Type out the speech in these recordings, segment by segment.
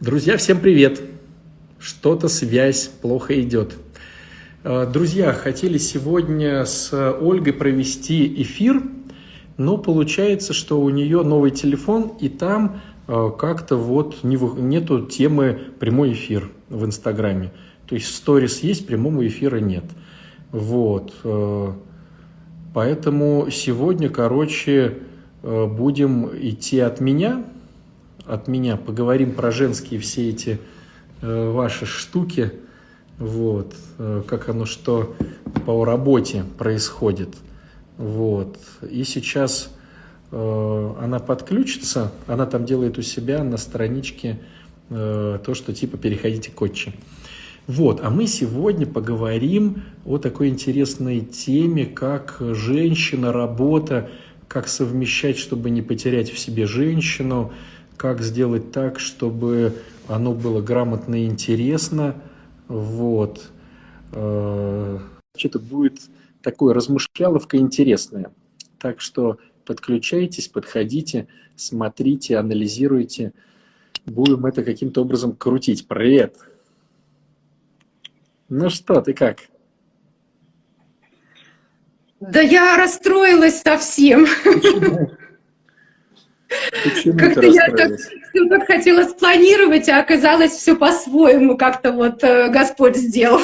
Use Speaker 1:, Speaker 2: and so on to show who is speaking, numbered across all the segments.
Speaker 1: Друзья, всем привет! Что-то связь плохо идет. Э, друзья, хотели сегодня с Ольгой провести эфир, но получается, что у нее новый телефон, и там э, как-то вот нету темы прямой эфир в Инстаграме. То есть сторис есть, прямого эфира нет. Вот. Э, поэтому сегодня, короче, будем идти от меня – от меня. Поговорим про женские все эти э, ваши штуки, вот, э, как оно что по работе происходит. Вот. И сейчас э, она подключится, она там делает у себя на страничке э, то, что типа переходите к отче. Вот, а мы сегодня поговорим о такой интересной теме, как женщина, работа, как совмещать, чтобы не потерять в себе женщину, как сделать так, чтобы оно было грамотно и интересно. Вот. Э, это будет такое размышляловка интересная. Так что подключайтесь, подходите, смотрите, анализируйте. Будем это каким-то образом крутить. Привет! Ну что, ты как?
Speaker 2: Да я расстроилась совсем. Почему? Как-то я так, все так хотела спланировать, а оказалось все по-своему, как-то вот э, Господь сделал.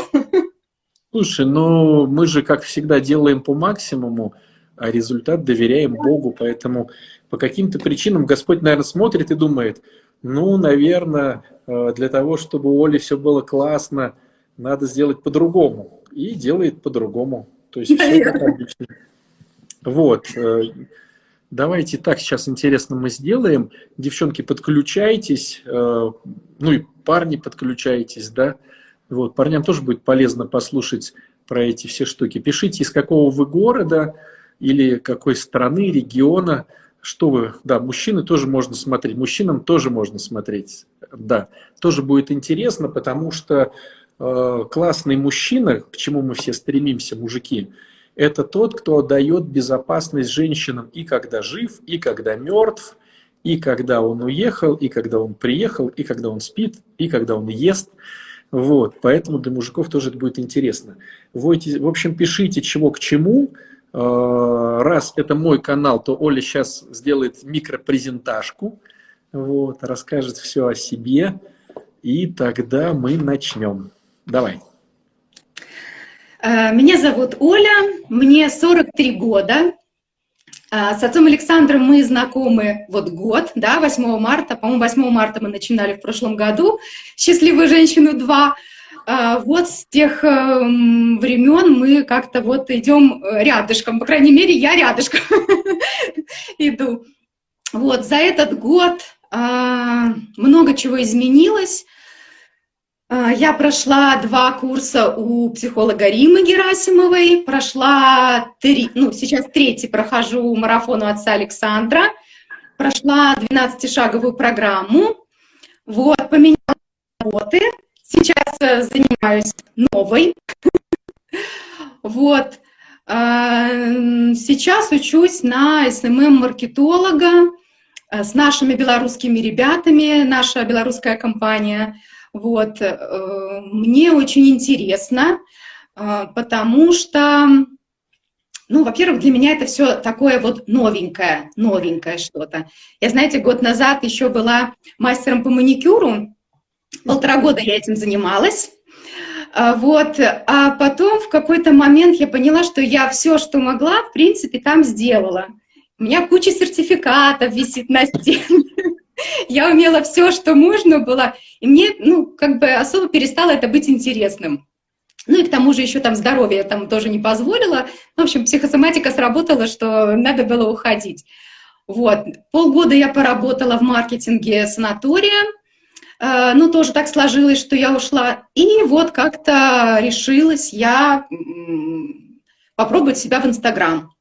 Speaker 1: Слушай, ну мы же, как всегда, делаем по максимуму, а результат доверяем Богу, поэтому по каким-то причинам Господь, наверное, смотрит и думает, ну, наверное, э, для того, чтобы у Оли все было классно, надо сделать по-другому. И делает по-другому. То есть все как обычно. Вот. Давайте так сейчас интересно мы сделаем. Девчонки, подключайтесь, э, ну и парни подключайтесь, да. Вот, парням тоже будет полезно послушать про эти все штуки. Пишите, из какого вы города или какой страны, региона, что вы, да, мужчины тоже можно смотреть, мужчинам тоже можно смотреть, да, тоже будет интересно, потому что э, классный мужчина, к чему мы все стремимся, мужики, это тот, кто дает безопасность женщинам и когда жив, и когда мертв, и когда он уехал, и когда он приехал, и когда он спит, и когда он ест. Вот, поэтому для мужиков тоже это будет интересно. В общем, пишите, чего к чему. А, раз это мой канал, то Оля сейчас сделает микропрезентажку, вот, расскажет все о себе, и тогда мы начнем. Давай.
Speaker 2: Э, меня зовут Оля, мне 43 года. Э, с отцом Александром мы знакомы вот год, да, 8 марта, по-моему, 8 марта мы начинали в прошлом году «Счастливую женщину 2». Э, вот с тех времен мы как-то вот идем рядышком, по крайней мере, я рядышком иду. Вот, за этот год много чего изменилось. А, я прошла два курса у психолога Римы Герасимовой, прошла три, ну, сейчас третий прохожу марафону отца Александра, прошла 12-шаговую программу, вот, поменяла работы, сейчас э, занимаюсь новой, вот, а, сейчас учусь на СММ-маркетолога э, с нашими белорусскими ребятами, наша белорусская компания – вот. Э, мне очень интересно, э, потому что, ну, во-первых, для меня это все такое вот новенькое, новенькое что-то. Я, знаете, год назад еще была мастером по маникюру, полтора года я этим занималась. Э, вот, а потом в какой-то момент я поняла, что я все, что могла, в принципе, там сделала. У меня куча сертификатов висит на стене. Я умела все, что можно было, и мне, ну, как бы особо перестало это быть интересным. Ну и к тому же еще там здоровье там тоже не позволило. В общем, психосоматика сработала, что надо было уходить. Вот. Полгода я поработала в маркетинге санатория. Э, ну, тоже так сложилось, что я ушла. И вот как-то решилась я попробовать себя в Инстаграм.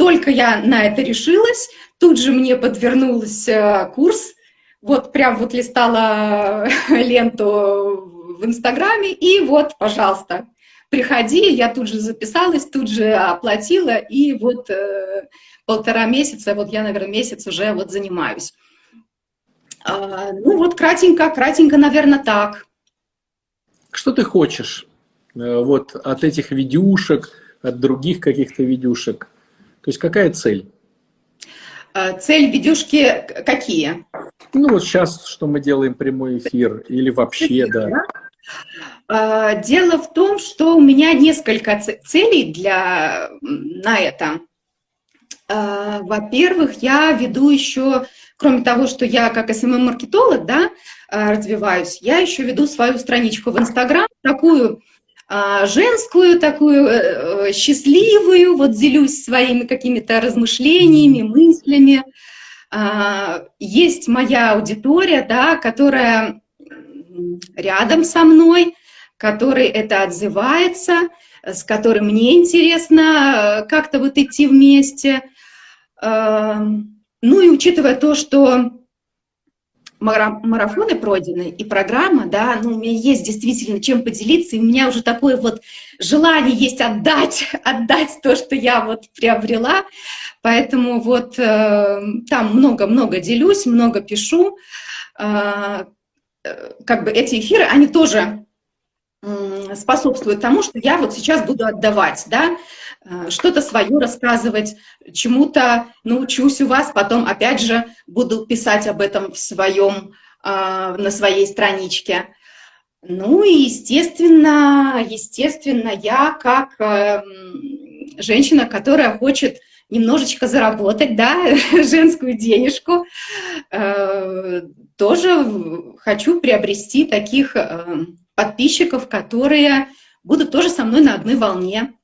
Speaker 2: Только я на это решилась, тут же мне подвернулся э, курс, вот прям вот листала ленту в Инстаграме, и вот, пожалуйста, приходи, я тут же записалась, тут же оплатила, и вот э, полтора месяца, вот я, наверное, месяц уже вот занимаюсь. А, ну вот кратенько, кратенько, наверное, так.
Speaker 1: Что ты хочешь э, вот от этих видюшек, от других каких-то видюшек? То есть какая цель?
Speaker 2: А, цель видюшки какие?
Speaker 1: Ну вот сейчас, что мы делаем прямой эфир или вообще, да.
Speaker 2: А, дело в том, что у меня несколько целей для, на это. Во-первых, я веду еще кроме того, что я как SMM-маркетолог, да, а, развиваюсь, я еще веду свою страничку в Инстаграм, такую а, женскую, такую э, э, счастливую, вот делюсь своими какими-то размышлениями, мыслями. А, есть моя аудитория, да, которая рядом со мной, которой это отзывается, с которой мне интересно э, как-то вот идти вместе. Ну и учитывая то, что марафоны пройдены и программа, да, ну, у меня есть действительно чем поделиться, и у меня уже такое вот желание есть отдать, отдать то, что я вот приобрела, поэтому вот э, там много-много делюсь, много пишу, э, э как бы эти эфиры, они тоже способствуют тому, что я вот сейчас буду отдавать, да, что-то свое рассказывать, чему-то научусь у вас, потом опять же буду писать об этом в своем, а, на своей страничке. Ну и, естественно, естественно, я как эм, женщина, которая хочет немножечко заработать, да, женскую денежку, э, тоже хочу приобрести таких э, подписчиков, которые будут тоже со мной на одной волне,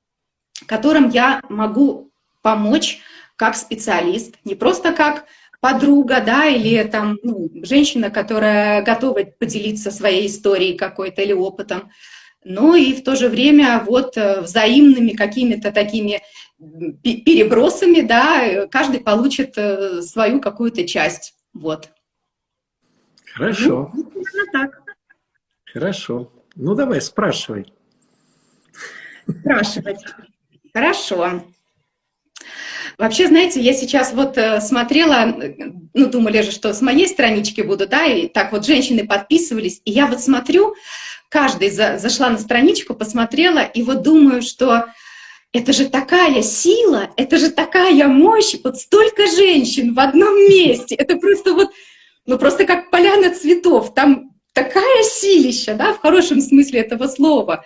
Speaker 2: которым я могу помочь как специалист, не просто как подруга, да, или там ну, женщина, которая готова поделиться своей историей какой-то или опытом, но и в то же время вот э, взаимными какими-то такими перебросами, да, каждый получит э, свою какую-то часть, вот.
Speaker 1: Хорошо. Ну, так. Хорошо. Ну, давай, спрашивай.
Speaker 2: Спрашивать. Хорошо. Вообще, знаете, я сейчас вот э, смотрела, ну, думали же, что с моей странички буду, да, и так вот женщины подписывались, и я вот смотрю, каждый за, зашла на страничку, посмотрела, и вот думаю, что это же такая сила, это же такая мощь, вот столько женщин в одном месте, это просто вот, ну, просто как поляна цветов, там такая силища, да, в хорошем смысле этого слова,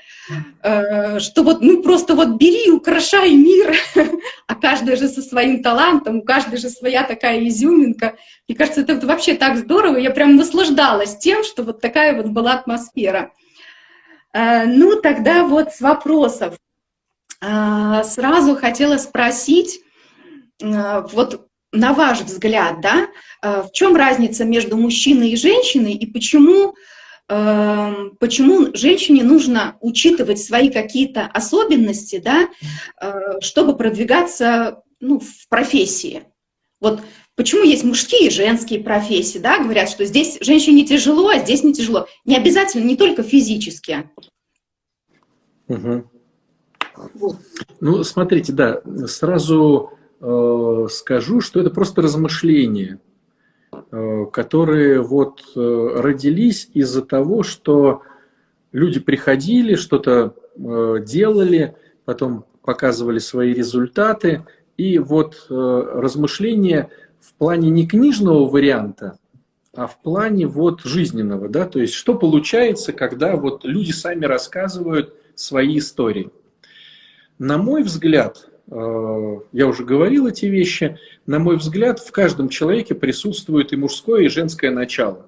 Speaker 2: что вот, ну, просто вот бери, украшай мир, а каждая же со своим талантом, у каждой же своя такая изюминка. Мне кажется, это вообще так здорово, я прям наслаждалась тем, что вот такая вот была атмосфера. Э, ну, тогда вот с вопросов. Э, сразу хотела спросить, вот на ваш взгляд, да, э, в чем разница между мужчиной и женщиной и почему, почему женщине нужно учитывать свои какие-то особенности, да, э, чтобы продвигаться ну, в профессии? Вот почему есть мужские и женские профессии, да, говорят, что здесь женщине тяжело, а здесь не тяжело. Не обязательно, не только физически.
Speaker 1: Угу. Вот. Ну, смотрите, да, сразу Э, скажу, что это просто размышления, э, которые вот э, родились из-за того, что люди приходили, что-то делали, потом показывали свои результаты, и вот размышления в плане не книжного варианта, а в плане вот жизненного, да, то есть что получается, когда вот люди сами рассказывают свои истории. На мой взгляд, Э, я уже говорил эти вещи, на мой взгляд, в каждом человеке присутствует и мужское, и женское начало.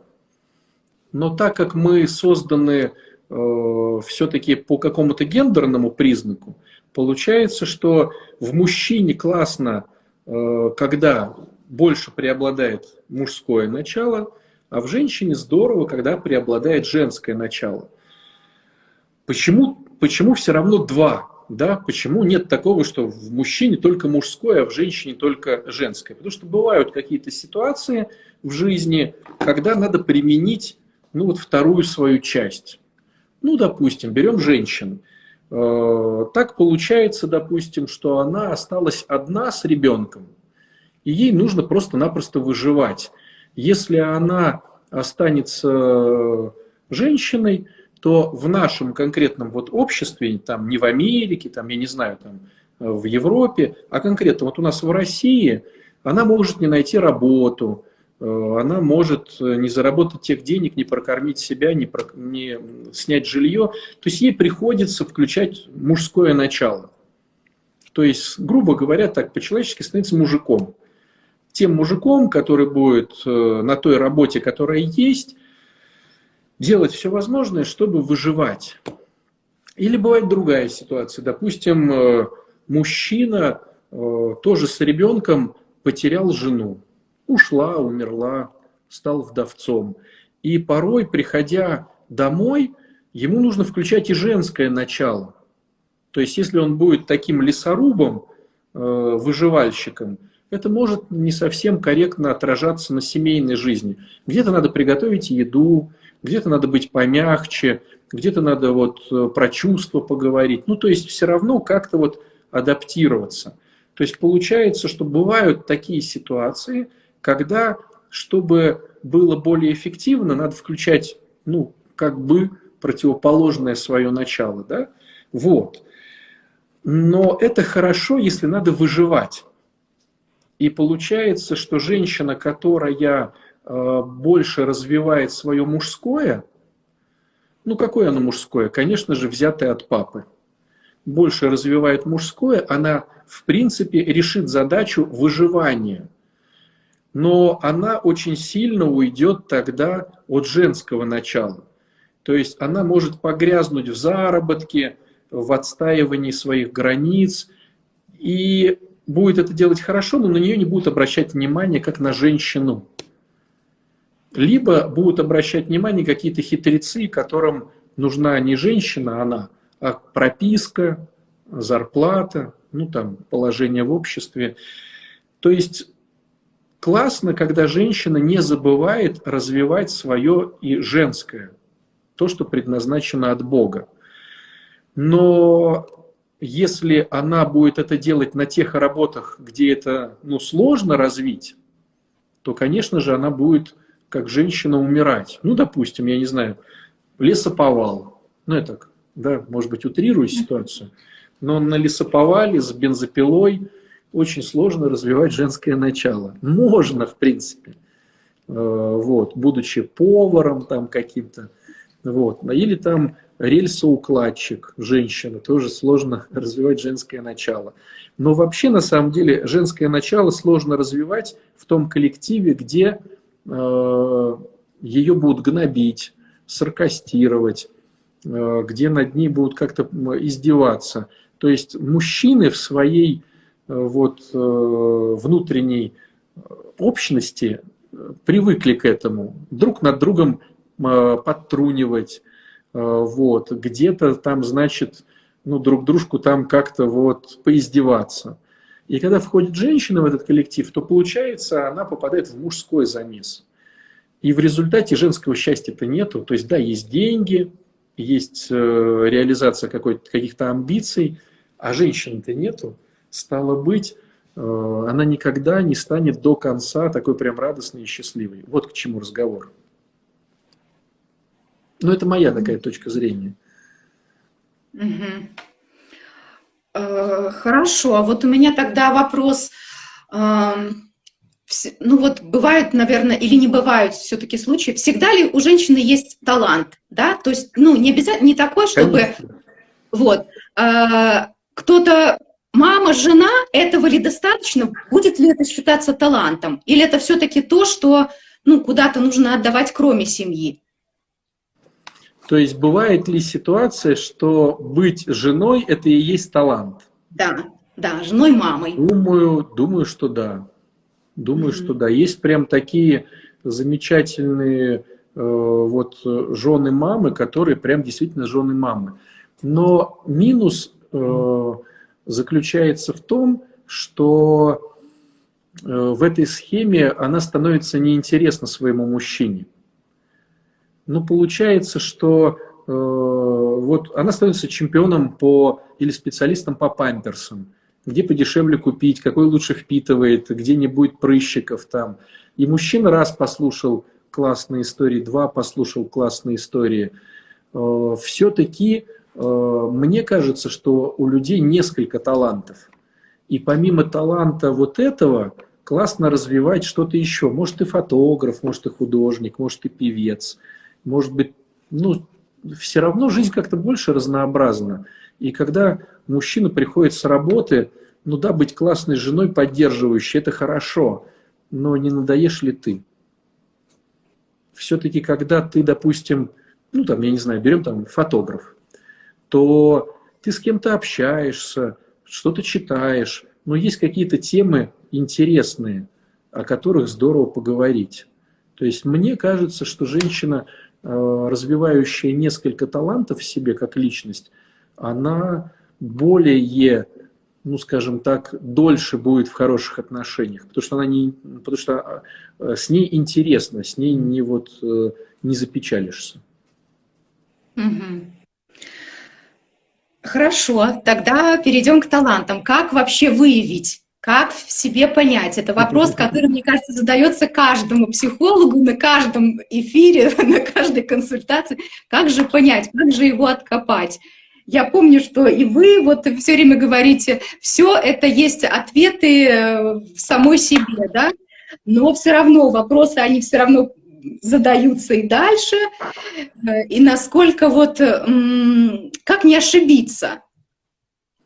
Speaker 1: Но так как мы созданы э, все-таки по какому-то гендерному признаку, получается, что в мужчине классно, э, когда больше преобладает мужское начало, а в женщине здорово, когда преобладает женское начало. Почему, почему все равно два да, почему нет такого, что в мужчине только мужское, а в женщине только женское? Потому что бывают какие-то ситуации в жизни, когда надо применить, ну вот вторую свою часть. Ну, допустим, берем женщину. Э, так получается, допустим, что она осталась одна с ребенком, и ей нужно просто-напросто выживать. Если она останется женщиной, то в нашем конкретном вот обществе, там не в Америке, там, я не знаю, там в Европе, а конкретно вот у нас в России, она может не найти работу, э, она может не заработать тех денег, не прокормить себя, не, про, не снять жилье. То есть ей приходится включать мужское начало. То есть, грубо говоря, так по-человечески становится мужиком. Тем мужиком, который будет э, на той работе, которая есть, делать все возможное, чтобы выживать. Или бывает другая ситуация. Допустим, э, мужчина э, тоже с ребенком потерял жену. Ушла, умерла, стал вдовцом. И порой, приходя домой, ему нужно включать и женское начало. То есть, если он будет таким лесорубом, э, выживальщиком, это может не совсем корректно отражаться на семейной жизни. Где-то надо приготовить еду, где-то надо быть помягче, где-то надо вот э, про чувства поговорить. Ну, то есть все равно как-то вот адаптироваться. То есть получается, что бывают такие ситуации, когда, чтобы было более эффективно, надо включать, ну, как бы противоположное свое начало, да? Вот. Но это хорошо, если надо выживать. И получается, что женщина, которая больше развивает свое мужское, ну какое оно мужское? Конечно же, взятое от папы. Больше развивает мужское, она в принципе решит задачу выживания. Но она очень сильно уйдет тогда от женского начала. То есть она может погрязнуть в заработке, в отстаивании своих границ, и будет это делать хорошо, но на нее не будут обращать внимание как на женщину либо будут обращать внимание какие-то хитрецы, которым нужна не женщина, она, а прописка, зарплата, ну там положение в обществе. То есть классно, когда женщина не забывает развивать свое и женское, то, что предназначено от Бога. Но если она будет это делать на тех работах, где это ну, сложно развить, то, конечно же, она будет как женщина умирать. Ну, допустим, я не знаю, лесоповал. Ну, так, да, может быть, утрирую ситуацию. Но на лесоповале с бензопилой очень сложно развивать женское начало. Можно, в принципе. Э, вот, будучи поваром там каким-то. Вот. Или там рельсоукладчик, женщина, тоже сложно развивать женское начало. Но вообще, на самом деле, женское начало сложно развивать в том коллективе, где ее будут гнобить, саркастировать, э, где над ней будут как-то издеваться. То есть мужчины в своей э, вот, внутренней общности привыкли к этому, друг над другом подтрунивать, вот, где-то там, значит, ну, друг дружку там как-то вот поиздеваться. И когда входит женщина в этот коллектив, то получается, она попадает в мужской замес. И в результате женского счастья-то нету. То есть, да, есть деньги, есть э, реализация каких-то амбиций, а женщины-то нету. Стало быть, э, она никогда не станет до конца такой прям радостной и счастливой. Вот к чему разговор. Ну, это моя такая точка зрения.
Speaker 2: Угу. Э, хорошо, а вот у меня тогда вопрос. Ну вот бывают, наверное, или не бывают все-таки случаи. Всегда ли у женщины есть талант, да? То есть, ну не обязательно не такой, чтобы Конечно. вот э, кто-то мама, жена, этого ли достаточно? Будет ли это считаться талантом? Или это все-таки то, что ну, куда-то нужно отдавать, кроме семьи?
Speaker 1: То есть бывает ли ситуация, что быть женой – это и есть талант?
Speaker 2: Да, да, женой мамой.
Speaker 1: Думаю, думаю, что да. Думаю, mm-hmm. что да. Есть прям такие замечательные э, вот жены мамы, которые прям действительно жены мамы. Но минус э, заключается в том, что э, в этой схеме она становится неинтересна своему мужчине. Ну, получается, что э, вот она становится чемпионом по или специалистом по памперсам. Где подешевле купить, какой лучше впитывает, где не будет прыщиков там. И мужчина раз послушал классные истории, два послушал классные истории. Э, Все-таки мне кажется, что у людей несколько талантов. И помимо таланта вот этого, классно развивать что-то еще. Может, и фотограф, может, и художник, может, и певец. Может быть, ну, все равно жизнь как-то больше разнообразна. И когда мужчина приходит с работы, ну да, быть классной женой, поддерживающей, это хорошо, но не надоешь ли ты? Все-таки, когда ты, допустим, ну там, я не знаю, берем там фотограф, то ты с кем-то общаешься, что-то читаешь, но есть какие-то темы интересные, о которых здорово поговорить. То есть мне кажется, что женщина, развивающая несколько талантов в себе как личность, она более, ну скажем так, дольше будет в хороших отношениях, потому что она не, потому что э, с ней интересно, с ней не вот э, не запечалишься.
Speaker 2: Хорошо, тогда перейдем к талантам. Как вообще выявить? Как в себе понять? Это вопрос, который, мне кажется, задается каждому психологу на каждом эфире, на каждой консультации. Как же понять, как же его откопать? Я помню, что и вы вот все время говорите, все это есть ответы э, в самой себе, да, но все равно вопросы, они все равно задаются и дальше, э, и насколько вот, как не ошибиться?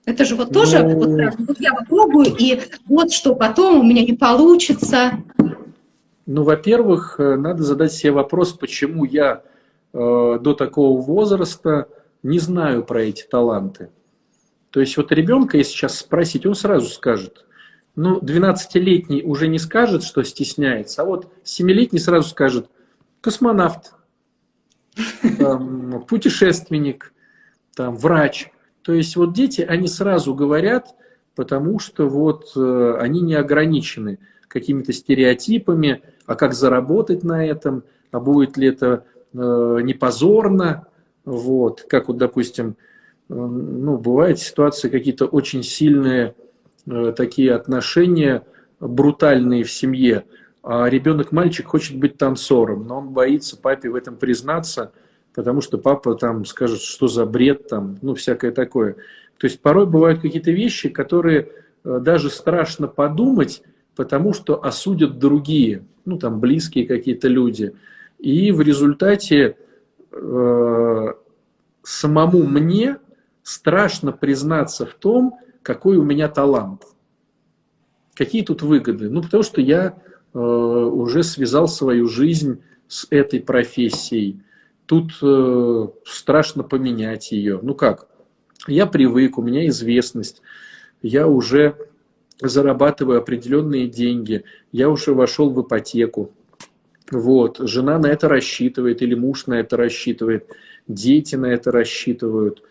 Speaker 2: Это же вот тоже, ну... вот, вот я попробую, и вот что потом у меня не получится.
Speaker 1: Ну, во-первых, э, надо задать себе вопрос, почему я э, до такого возраста не знаю про эти таланты. То есть вот ребенка, если сейчас спросить, он сразу скажет. Ну, 12-летний уже не скажет, что стесняется, а вот 7-летний сразу скажет космонавт, там, путешественник, там, врач. То есть вот дети, они сразу говорят, потому что вот э, они не ограничены какими-то стереотипами, а как заработать на этом, а будет ли это э, не позорно, вот, как вот, допустим, ну, бывают ситуации какие-то очень сильные э, такие отношения, брутальные в семье, а ребенок-мальчик хочет быть танцором, но он боится папе в этом признаться, потому что папа там скажет, что за бред там, ну, всякое такое. То есть порой бывают какие-то вещи, которые э, даже страшно подумать, потому что осудят другие, ну, там, близкие какие-то люди. И в результате Э, самому мне страшно признаться в том, какой у меня талант. Какие тут выгоды? Ну, потому что я э, уже связал свою жизнь с этой профессией. Тут э, страшно поменять ее. Ну как? Я привык, у меня известность, я уже зарабатываю определенные деньги, я уже вошел в ипотеку, вот. Жена на это рассчитывает, или муж на это рассчитывает, дети на это рассчитывают.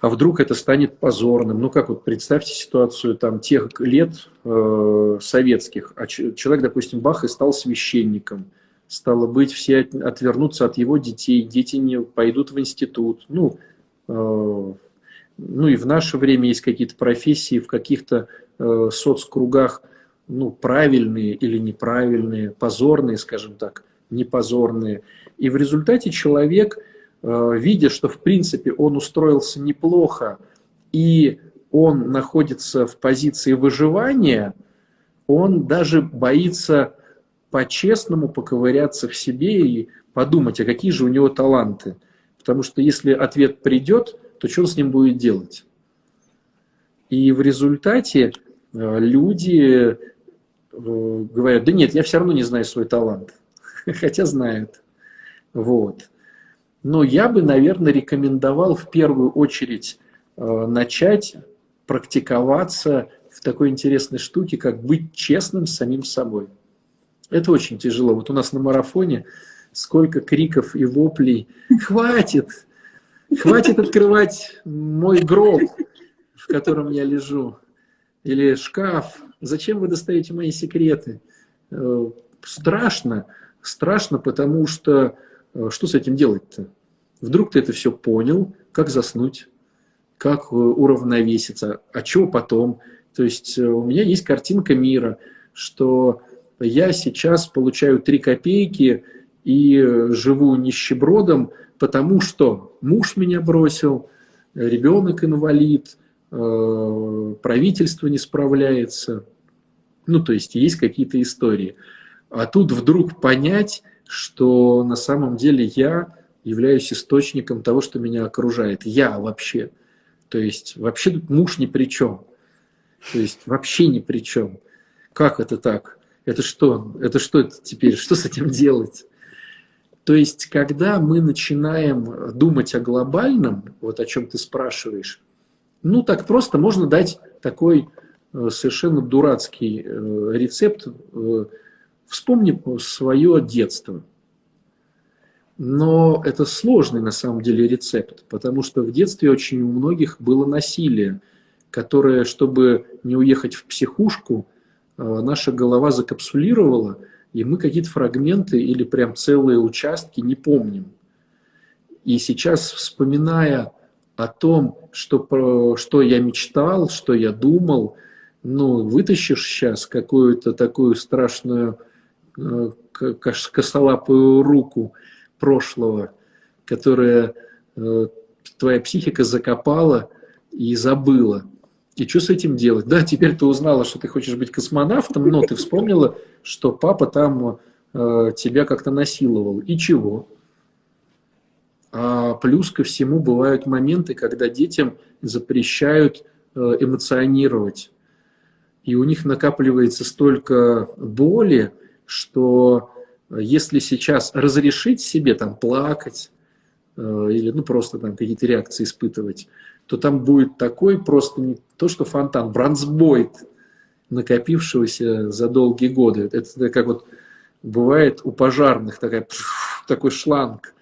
Speaker 1: А вдруг это станет позорным? Ну как вот представьте ситуацию там тех лет э, советских, а человек, допустим, бах и стал священником. Стало быть, все отвернутся от его детей, дети не пойдут в институт. Ну, э, ну и в наше время есть какие-то профессии в каких-то э, соцкругах, ну, правильные или неправильные, позорные, скажем так, непозорные. И в результате человек, э, видя, что в принципе он устроился неплохо, и он находится в позиции выживания, он даже боится по-честному поковыряться в себе и подумать, а какие же у него таланты. Потому что если ответ придет, то что он с ним будет делать? И в результате э, люди Э, говорят, да нет, я все равно не знаю свой талант, хотя знают. Вот. Но я бы, наверное, рекомендовал в первую очередь э, начать практиковаться в такой интересной штуке, как быть честным с самим собой. Это очень тяжело. Вот у нас на марафоне сколько криков и воплей. Хватит! Хватит открывать мой гроб, в котором я лежу. Или шкаф, Зачем вы достаете мои секреты? Э, страшно. Страшно, потому что э, что с этим делать-то? Вдруг ты это все понял, как заснуть, как э, уравновеситься, а чего потом? То есть у меня есть картинка мира, что я сейчас получаю 3 копейки и живу нищебродом, потому что муж меня бросил, ребенок инвалид, э, правительство не справляется. Ну, то есть есть какие-то истории. А тут вдруг понять, что на самом деле я являюсь источником того, что меня окружает. Я вообще. То есть вообще тут муж ни при чем. То есть вообще ни при чем. Как это так? Это что? Это что это теперь? Что с этим делать? То есть, когда мы начинаем думать о глобальном, вот о чем ты спрашиваешь, ну так просто можно дать такой э, совершенно дурацкий э, рецепт. Э, вспомни свое детство. Но это сложный на самом деле рецепт, потому что в детстве очень у многих было насилие, которое, чтобы не уехать в психушку, наша голова закапсулировала – и мы какие-то фрагменты или прям целые участки не помним. И сейчас, вспоминая о том, что, что я мечтал, что я думал, ну, вытащишь сейчас какую-то такую страшную э, косолапую руку прошлого, которая э, твоя психика закопала и забыла. И что с этим делать? Да, теперь ты узнала, что ты хочешь быть космонавтом, но ты вспомнила, что папа там э, тебя как-то насиловал. И чего? А плюс ко всему бывают моменты, когда детям запрещают э, эмоционировать. И у них накапливается столько боли, что если сейчас разрешить себе там плакать э, или ну просто там какие-то реакции испытывать, то там будет такой просто не то, что фонтан, бронзбойт, накопившегося за долгие годы. Это как вот бывает у пожарных такая, такой шланг,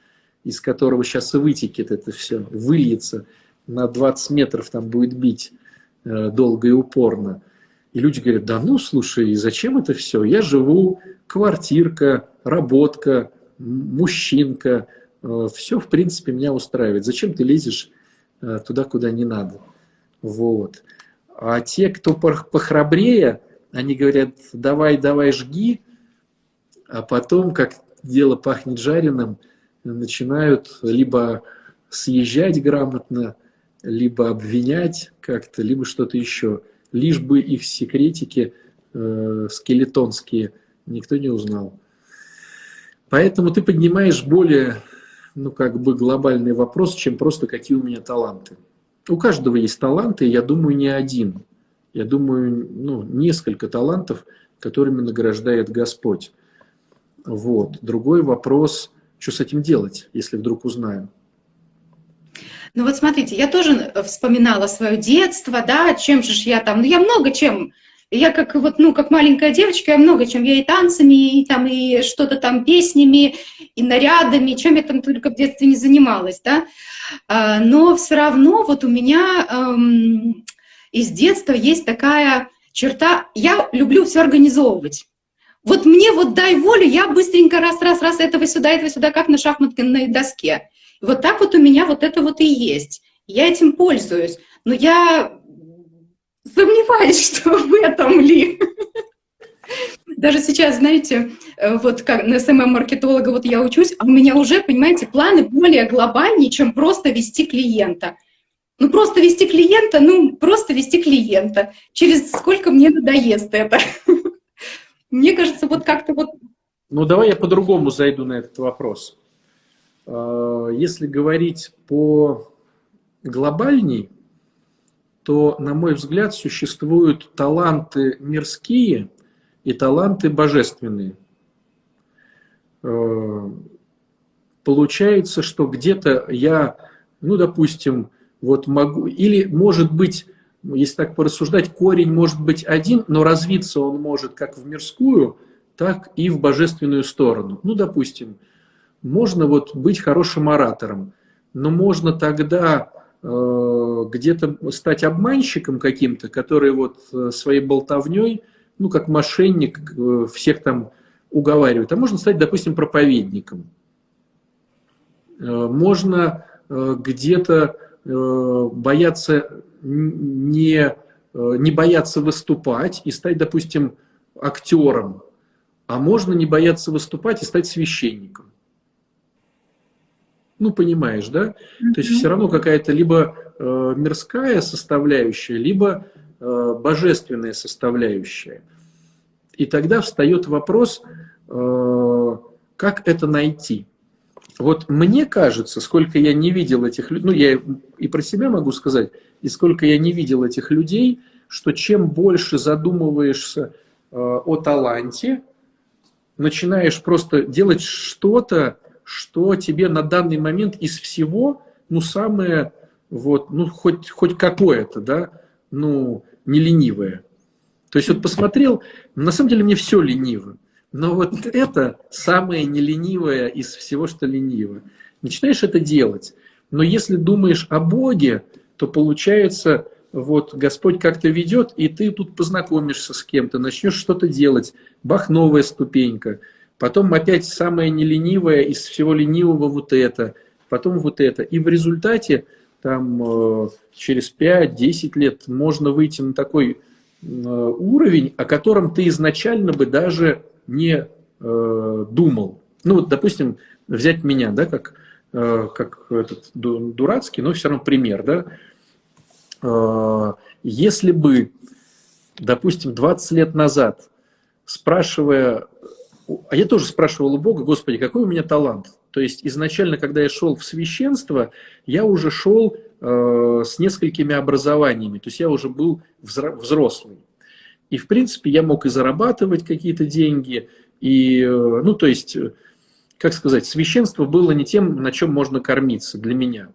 Speaker 1: из которого сейчас и вытекет это все, выльется на 20 метров, там будет бить э, долго и упорно. И люди говорят, да ну, слушай, зачем это все? Я живу, квартирка, работка, мужчинка, э, все, в принципе, меня устраивает. Зачем ты лезешь туда, куда не надо. Вот. А те, кто похрабрее, они говорят, давай, давай, жги, а потом, как дело пахнет жареным, начинают либо съезжать грамотно, либо обвинять как-то, либо что-то еще. Лишь бы их секретики э, скелетонские никто не узнал. Поэтому ты поднимаешь более ну, как бы глобальный вопрос, чем просто какие у меня таланты. У каждого есть таланты, я думаю, не один. Я думаю, ну, несколько талантов, которыми награждает Господь. Вот. Другой вопрос, что с этим делать, если вдруг узнаем.
Speaker 2: Ну вот смотрите, я тоже вспоминала свое детство, да, чем же я там, ну я много чем я как вот, ну, как маленькая девочка, я много чем, я и танцами, и там, и что-то там песнями, и нарядами, чем я там только в детстве не занималась, да. А, но все равно вот у меня эм, из детства есть такая черта, я люблю все организовывать. Вот мне вот дай волю, я быстренько раз-раз-раз этого сюда, этого сюда, как на шахматной доске. вот так вот у меня вот это вот и есть. Я этим пользуюсь. Но я Сомневаюсь, что в этом ли. Даже сейчас, знаете, э, вот как на СММ-маркетолога вот я учусь, а у меня уже, понимаете, планы более глобальнее, чем просто вести клиента. Ну, просто вести клиента, ну, просто вести клиента. Через сколько мне надоест это? Мне кажется, вот как-то вот...
Speaker 1: Ну, давай я по-другому зайду на этот вопрос. А, если говорить по глобальней, то, на мой взгляд, существуют таланты мирские и таланты божественные. Э, получается, что где-то я, ну, допустим, вот могу, или может быть, если так порассуждать, корень может быть один, но развиться он может как в мирскую, так и в божественную сторону. Ну, допустим, можно вот быть хорошим оратором, но можно тогда где-то стать обманщиком каким-то, который вот э, своей болтовней, ну, как мошенник, э, всех там уговаривает. А можно стать, допустим, проповедником. Можно где-то бояться не, не бояться выступать и стать, допустим, актером. а можно не бояться выступать и стать священником. Ну, понимаешь, да? Mm-hmm. То есть все равно какая-то либо э, мирская составляющая, либо э, божественная составляющая. И тогда встает вопрос, э, как это найти. Вот мне кажется, сколько я не видел этих людей, ну я и про себя могу сказать, и сколько я не видел этих людей, что чем больше задумываешься э, о таланте, начинаешь просто делать что-то, что тебе на данный момент из всего, ну, самое, вот, ну, хоть, хоть какое-то, да, ну, не ленивое. То есть вот посмотрел, на самом деле мне все лениво, но вот это самое неленивое из всего, что лениво. Начинаешь это делать, но если думаешь о Боге, то получается, вот Господь как-то ведет, и ты тут познакомишься с кем-то, начнешь что-то делать, бах, новая ступенька – Потом опять самое неленивое из всего ленивого вот это, потом вот это. И в результате там э, через 5-10 лет можно выйти на такой э, уровень, о котором ты изначально бы даже не э, думал. Ну вот, допустим, взять меня, да, как, как этот дурацкий, но все равно пример, да. Если бы, допустим, 20 лет назад, спрашивая а я тоже спрашивал у Бога, Господи, какой у меня талант? То есть изначально, когда я шел в священство, я уже шел э, с несколькими образованиями, то есть я уже был взрослый. И, в принципе, я мог и зарабатывать какие-то деньги, и, э, ну, то есть, как сказать, священство было не тем, на чем можно кормиться для меня.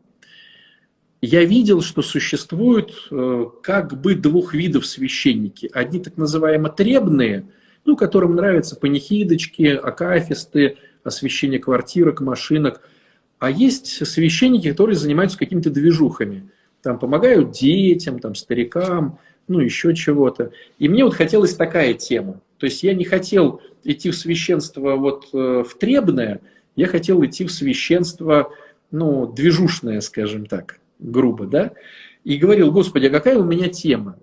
Speaker 1: Я видел, что существует э, как бы двух видов священники. Одни так называемые требные – ну, которым нравятся панихидочки, акафисты, освещение квартирок, машинок. А есть священники, которые занимаются какими-то движухами. Там помогают детям, там, старикам, ну, еще чего-то. И мне вот хотелось такая тема. То есть я не хотел идти в священство вот э, в требное, я хотел идти в священство, ну, движушное, скажем так, грубо, да. И говорил, Господи, а какая у меня тема?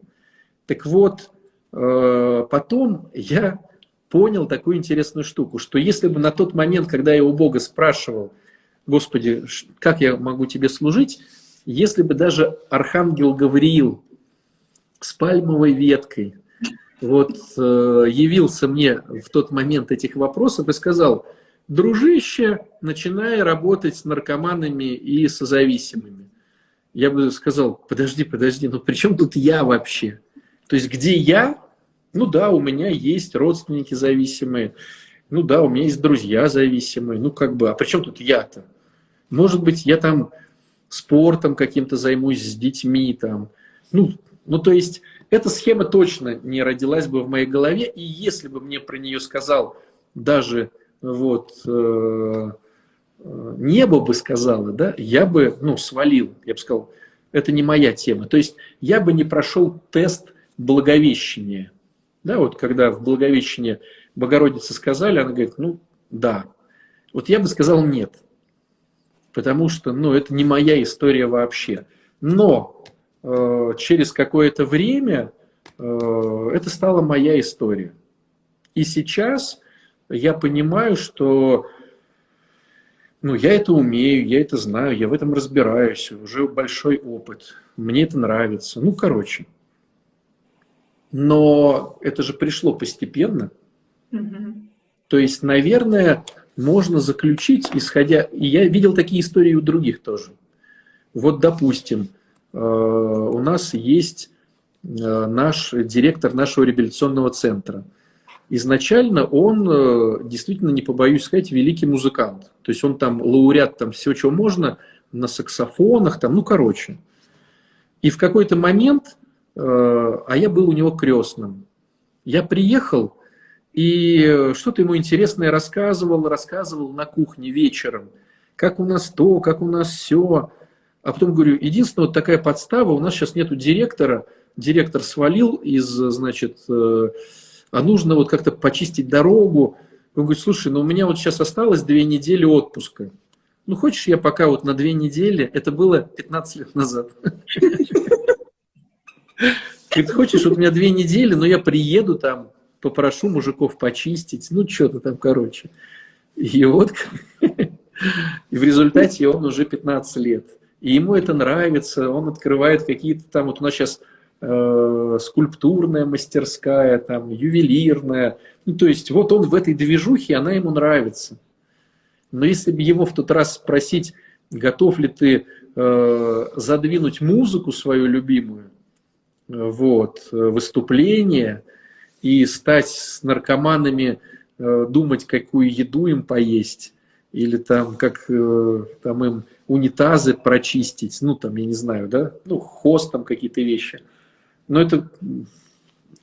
Speaker 1: Так вот, потом я понял такую интересную штуку, что если бы на тот момент, когда я у Бога спрашивал, Господи, как я могу тебе служить, если бы даже архангел Гавриил с пальмовой веткой вот э, явился мне в тот момент этих вопросов и сказал, дружище, начинай работать с наркоманами и со зависимыми. Я бы сказал, подожди, подожди, ну при чем тут я вообще? То есть где я? Ну да, у меня есть родственники зависимые, ну да, у меня есть друзья зависимые, ну как бы, а при чем тут я-то? Может быть, я там спортом каким-то займусь с детьми там. Ну, ну то есть эта схема точно не родилась бы в моей голове, и если бы мне про нее сказал даже вот э, э, небо бы сказала, да, я бы, ну, свалил, я бы сказал, это не моя тема. То есть я бы не прошел тест Благовещения. Да, вот когда в Благовещении Богородице сказали, она говорит, ну да. Вот я бы сказал нет. Потому что, ну, это не моя история вообще. Но э, через какое-то время э, это стала моя история. И сейчас я понимаю, что ну, я это умею, я это знаю, я в этом разбираюсь, уже большой опыт, мне это нравится. Ну, короче, но это же пришло постепенно. Угу. То есть, наверное, можно заключить, исходя... И я видел такие истории у других тоже. Вот, допустим, э, у нас есть э, наш директор нашего реабилитационного центра. Изначально он, э, действительно, не побоюсь сказать, великий музыкант. То есть он там лауреат там всего, чего можно, на саксофонах, там, ну, короче. И в какой-то момент а я был у него крестным. Я приехал, и что-то ему интересное рассказывал, рассказывал на кухне вечером. Как у нас то, как у нас все. А потом говорю, единственная вот такая подстава, у нас сейчас нету директора, директор свалил из, значит, э, а нужно вот как-то почистить дорогу. Он говорит, слушай, ну у меня вот сейчас осталось две недели отпуска. Ну хочешь, я пока вот на две недели, это было 15 лет назад. Говорит, хочешь, вот у меня две недели, но я приеду там, попрошу мужиков почистить, ну, что-то там, короче. И вот и в результате он уже 15 лет. И ему это нравится, он открывает какие-то там, вот у нас сейчас э, скульптурная мастерская, там, ювелирная. Ну, то есть вот он в этой движухе, она ему нравится. Но если бы его в тот раз спросить, готов ли ты э, задвинуть музыку свою любимую, вот, выступление и стать с наркоманами, э, думать, какую еду им поесть, или там, как э, там им унитазы прочистить, ну, там, я не знаю, да, ну, хост там какие-то вещи. Но это...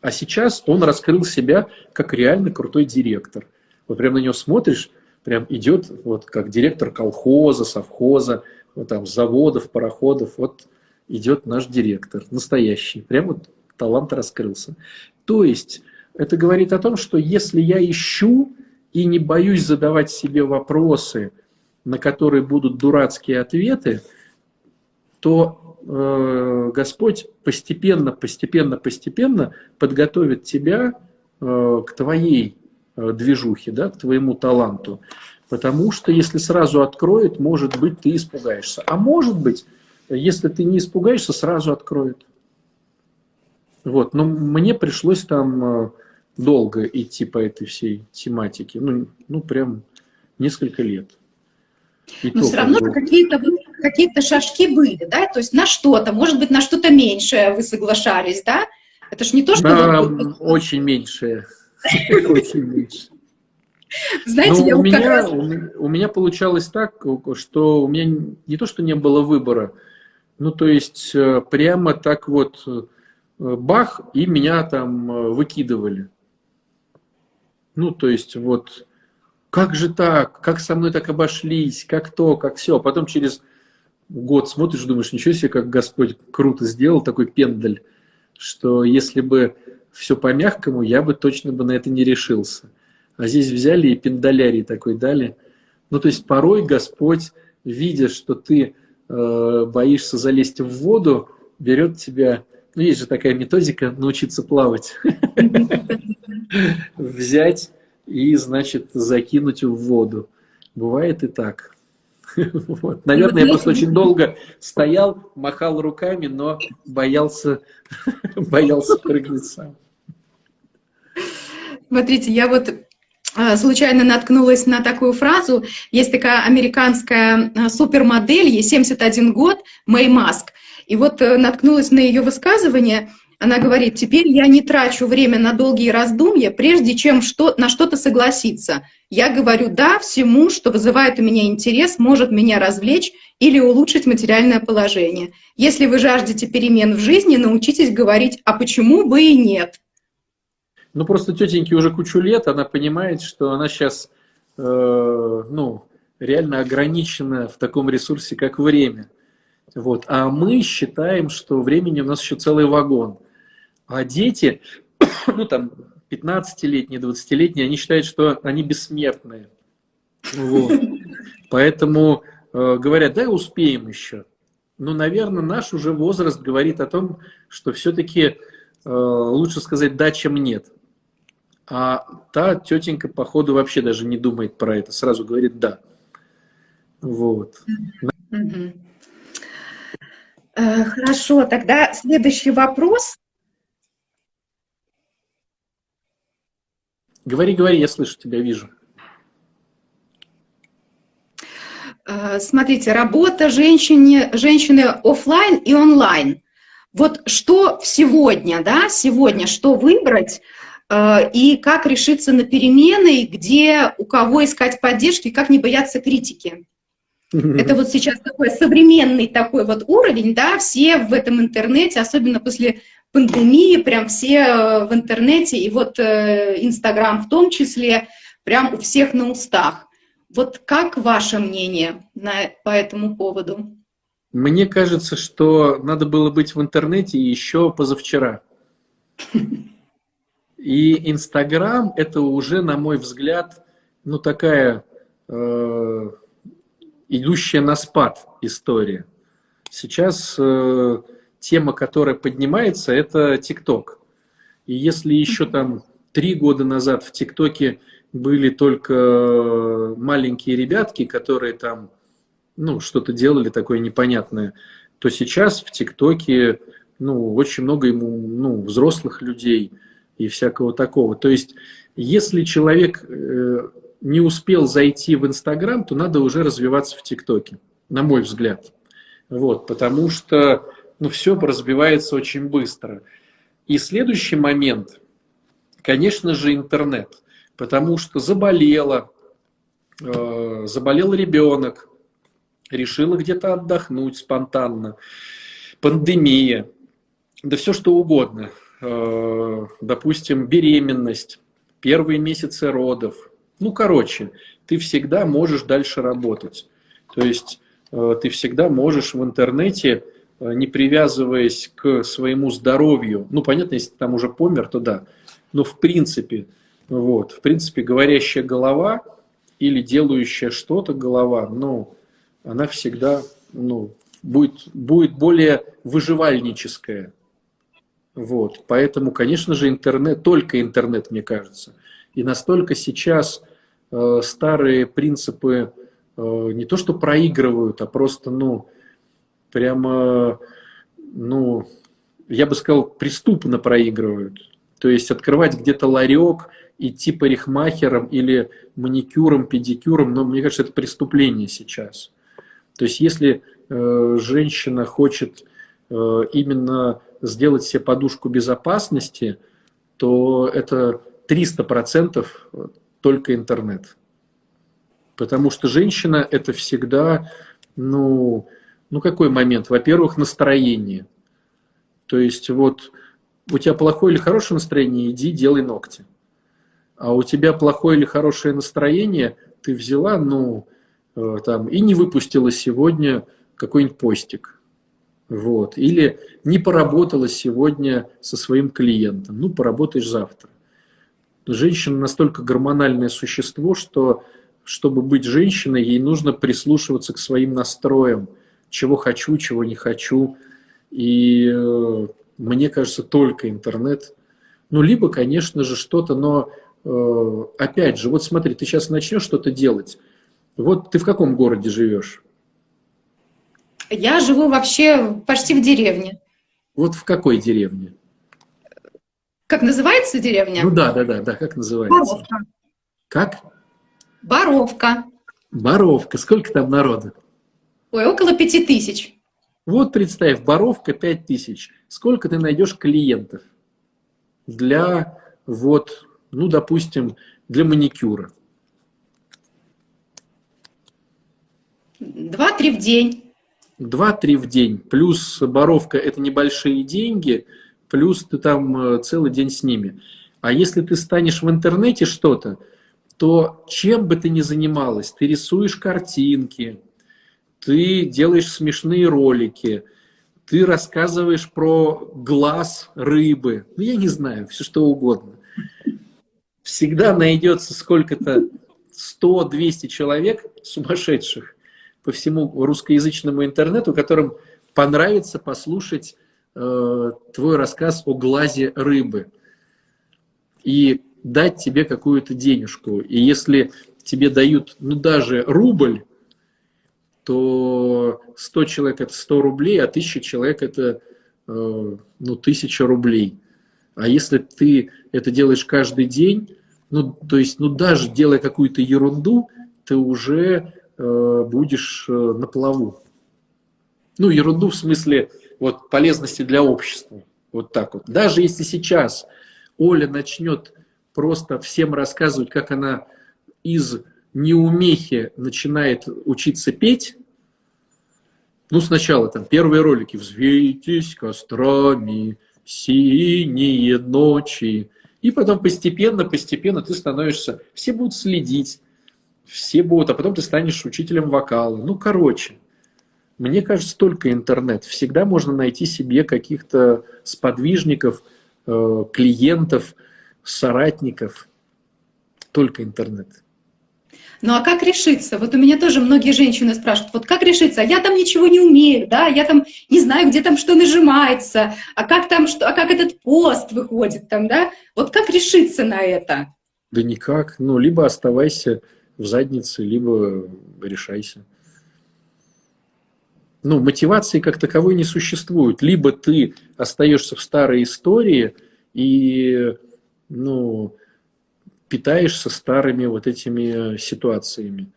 Speaker 1: А сейчас он раскрыл себя как реально крутой директор. Вот прям на него смотришь, прям идет вот как директор колхоза, совхоза, вот там заводов, пароходов. Вот идет наш директор, настоящий. Прям вот талант раскрылся. То есть это говорит о том, что если я ищу и не боюсь задавать себе вопросы, на которые будут дурацкие ответы, то э, Господь постепенно, постепенно, постепенно подготовит тебя э, к твоей э, движухе, да, к твоему таланту. Потому что если сразу откроет, может быть, ты испугаешься. А может быть, если ты не испугаешься, сразу откроет. Вот. Но мне пришлось там э, долго идти по этой всей тематике. Ну, ну прям несколько лет.
Speaker 2: И Но все равно бы... какие-то какие шажки были, да? То есть на что-то, может быть, на что-то меньшее вы соглашались, да? Это ж не то, что...
Speaker 1: Вы... очень меньшее. Очень меньше.
Speaker 2: Знаете, ну, я
Speaker 1: у меня, у меня получалось так, что у меня не то, что не было выбора, ну, то есть э, прямо так вот э, бах, и меня там э, выкидывали. Ну, то есть вот как же так, как со мной так обошлись, как то, как все. А потом через год смотришь, думаешь, ничего себе, как Господь круто сделал такой пендаль, что если бы все по-мягкому, я бы точно бы на это не решился. А здесь взяли и пендалярий такой дали. Ну, то есть порой Господь, видя, что ты э, боишься залезть в воду, берет тебя, ну, есть же такая методика, научиться плавать. Взять и, значит, закинуть в воду. Бывает и так. Вот. Наверное, я просто очень долго стоял, махал руками, но боялся, боялся прыгнуть сам.
Speaker 2: Смотрите, я вот случайно наткнулась на такую фразу. Есть такая американская а, супермодель, ей 71 год, Мэй Маск. И вот э, наткнулась на ее высказывание. Она говорит, теперь я не трачу время на долгие раздумья, прежде чем что, на что-то согласиться. Я говорю «да» всему, что вызывает у меня интерес, может меня развлечь или улучшить материальное положение. Если вы жаждете перемен в жизни, научитесь говорить «а почему бы и нет?»
Speaker 1: Ну, просто тетеньке уже кучу лет, она понимает, что она сейчас, э, ну, реально ограничена в таком ресурсе, как время. Вот. А мы считаем, что времени у нас еще целый вагон. А дети, ну, там, 15-летние, 20-летние, они считают, что они бессмертные. Вот. Поэтому э, говорят, да, успеем еще. Но, наверное, наш уже возраст говорит о том, что все-таки э, лучше сказать да, чем нет. А та тетенька, походу, вообще даже не думает про это, сразу говорит «да». Вот.
Speaker 2: Э, хорошо, тогда следующий вопрос.
Speaker 1: Говори, говори, я слышу тебя, вижу.
Speaker 2: Э, смотрите, работа женщины, женщины офлайн и онлайн. Вот что сегодня, да, сегодня, что выбрать, и как решиться на перемены, где у кого искать поддержки, как не бояться критики. Это вот сейчас такой современный такой вот уровень, да, все в этом интернете, особенно после пандемии, прям все э, в интернете, и вот э, Инстаграм в том числе, прям у всех на устах. Вот как ваше мнение на, по этому поводу?
Speaker 1: Мне кажется, что надо было быть в интернете еще позавчера. И Инстаграм это уже, на мой взгляд, ну такая э, идущая на спад история. Сейчас э, тема, которая поднимается, это ТикТок. И если еще там три года назад в ТикТоке были только маленькие ребятки, которые там ну, что-то делали такое непонятное, то сейчас в ТикТоке ну, очень много ему ну, взрослых людей и всякого такого. То есть, если человек э, не успел зайти в Инстаграм, то надо уже развиваться в ТикТоке, на мой взгляд. Вот, потому что ну, все разбивается очень быстро. И следующий момент, конечно же, интернет. Потому что заболела, э, заболел ребенок, решила где-то отдохнуть спонтанно, пандемия, да все что угодно. Э, допустим, беременность, первые месяцы родов. Ну, короче, ты всегда можешь дальше работать. То есть э, ты всегда можешь в интернете Э, не привязываясь к своему здоровью, ну, понятно, если ты там уже помер, то да, но в принципе, вот, в принципе, говорящая голова или делающая что-то голова, ну, она всегда, ну, будет, будет более выживальническая. Вот, поэтому, конечно же, интернет, только интернет, мне кажется. И настолько сейчас э, старые принципы э, не то что проигрывают, а просто, ну, прямо, ну, я бы сказал, преступно проигрывают. То есть открывать где-то ларек, идти парикмахером или маникюром, педикюром, но мне кажется, это преступление сейчас. То есть если э, женщина хочет э, именно сделать себе подушку безопасности, то это 300% только интернет. Потому что женщина это всегда, ну, ну, какой момент? Во-первых, настроение. То есть, вот у тебя плохое или хорошее настроение, иди делай ногти. А у тебя плохое или хорошее настроение, ты взяла, ну, э, там, и не выпустила сегодня какой-нибудь постик. Вот. Или не поработала сегодня со своим клиентом. Ну, поработаешь завтра. Женщина настолько гормональное существо, что чтобы быть женщиной, ей нужно прислушиваться к своим настроям – чего хочу, чего не хочу. И э, мне кажется, только интернет. Ну, либо, конечно же, что-то, но э, опять же, вот смотри, ты сейчас начнешь что-то делать. Вот ты в каком городе живешь?
Speaker 2: Я живу вообще почти в деревне.
Speaker 1: Вот в какой деревне?
Speaker 2: Как называется деревня?
Speaker 1: Ну да, да, да, да, как называется? Боровка. Как?
Speaker 2: Боровка.
Speaker 1: Боровка. Сколько там народу?
Speaker 2: Ой, около пяти тысяч.
Speaker 1: Вот представь, боровка пять тысяч. Сколько ты найдешь клиентов для, вот, ну, допустим, для маникюра?
Speaker 2: Два-три в день.
Speaker 1: Два-три в день. Плюс боровка – это небольшие деньги, плюс ты там э, целый день с ними. А если ты станешь в интернете что-то, то чем бы ты ни занималась, ты рисуешь картинки, ты делаешь смешные ролики, ты рассказываешь про глаз рыбы, ну я не знаю, все что угодно. Всегда найдется сколько-то 100-200 человек сумасшедших по всему русскоязычному интернету, которым понравится послушать э, твой рассказ о глазе рыбы и дать тебе какую-то денежку. И если тебе дают, ну даже рубль, то 100 человек это 100 рублей, а 1000 человек это э, ну, 1000 рублей. А если ты это делаешь каждый день, ну, то есть, ну, даже делая какую-то ерунду, ты уже будешь э, на плаву. Ну, ерунду в смысле вот, полезности для общества. Вот так вот. Даже если сейчас Оля начнет просто всем рассказывать, как она из неумехи начинает учиться петь, ну, сначала там первые ролики «Взвейтесь кострами, синие ночи», и потом постепенно, постепенно ты становишься, все будут следить, все будут, а потом ты станешь учителем вокала. Ну, короче, мне кажется, только интернет. Всегда можно найти себе каких-то сподвижников, э, клиентов, соратников. Только интернет.
Speaker 2: Ну а как решиться? Вот у меня тоже многие женщины спрашивают, вот как решиться? А я там ничего не умею, да, я там не знаю, где там что нажимается, а как там что, а как этот пост выходит там, да? Вот как решиться на это?
Speaker 1: Да никак. Ну, либо оставайся в заднице, либо решайся. Ну, мотивации как таковой не существует. Либо ты остаешься в старой истории и, ну, питаешься старыми вот этими ситуациями.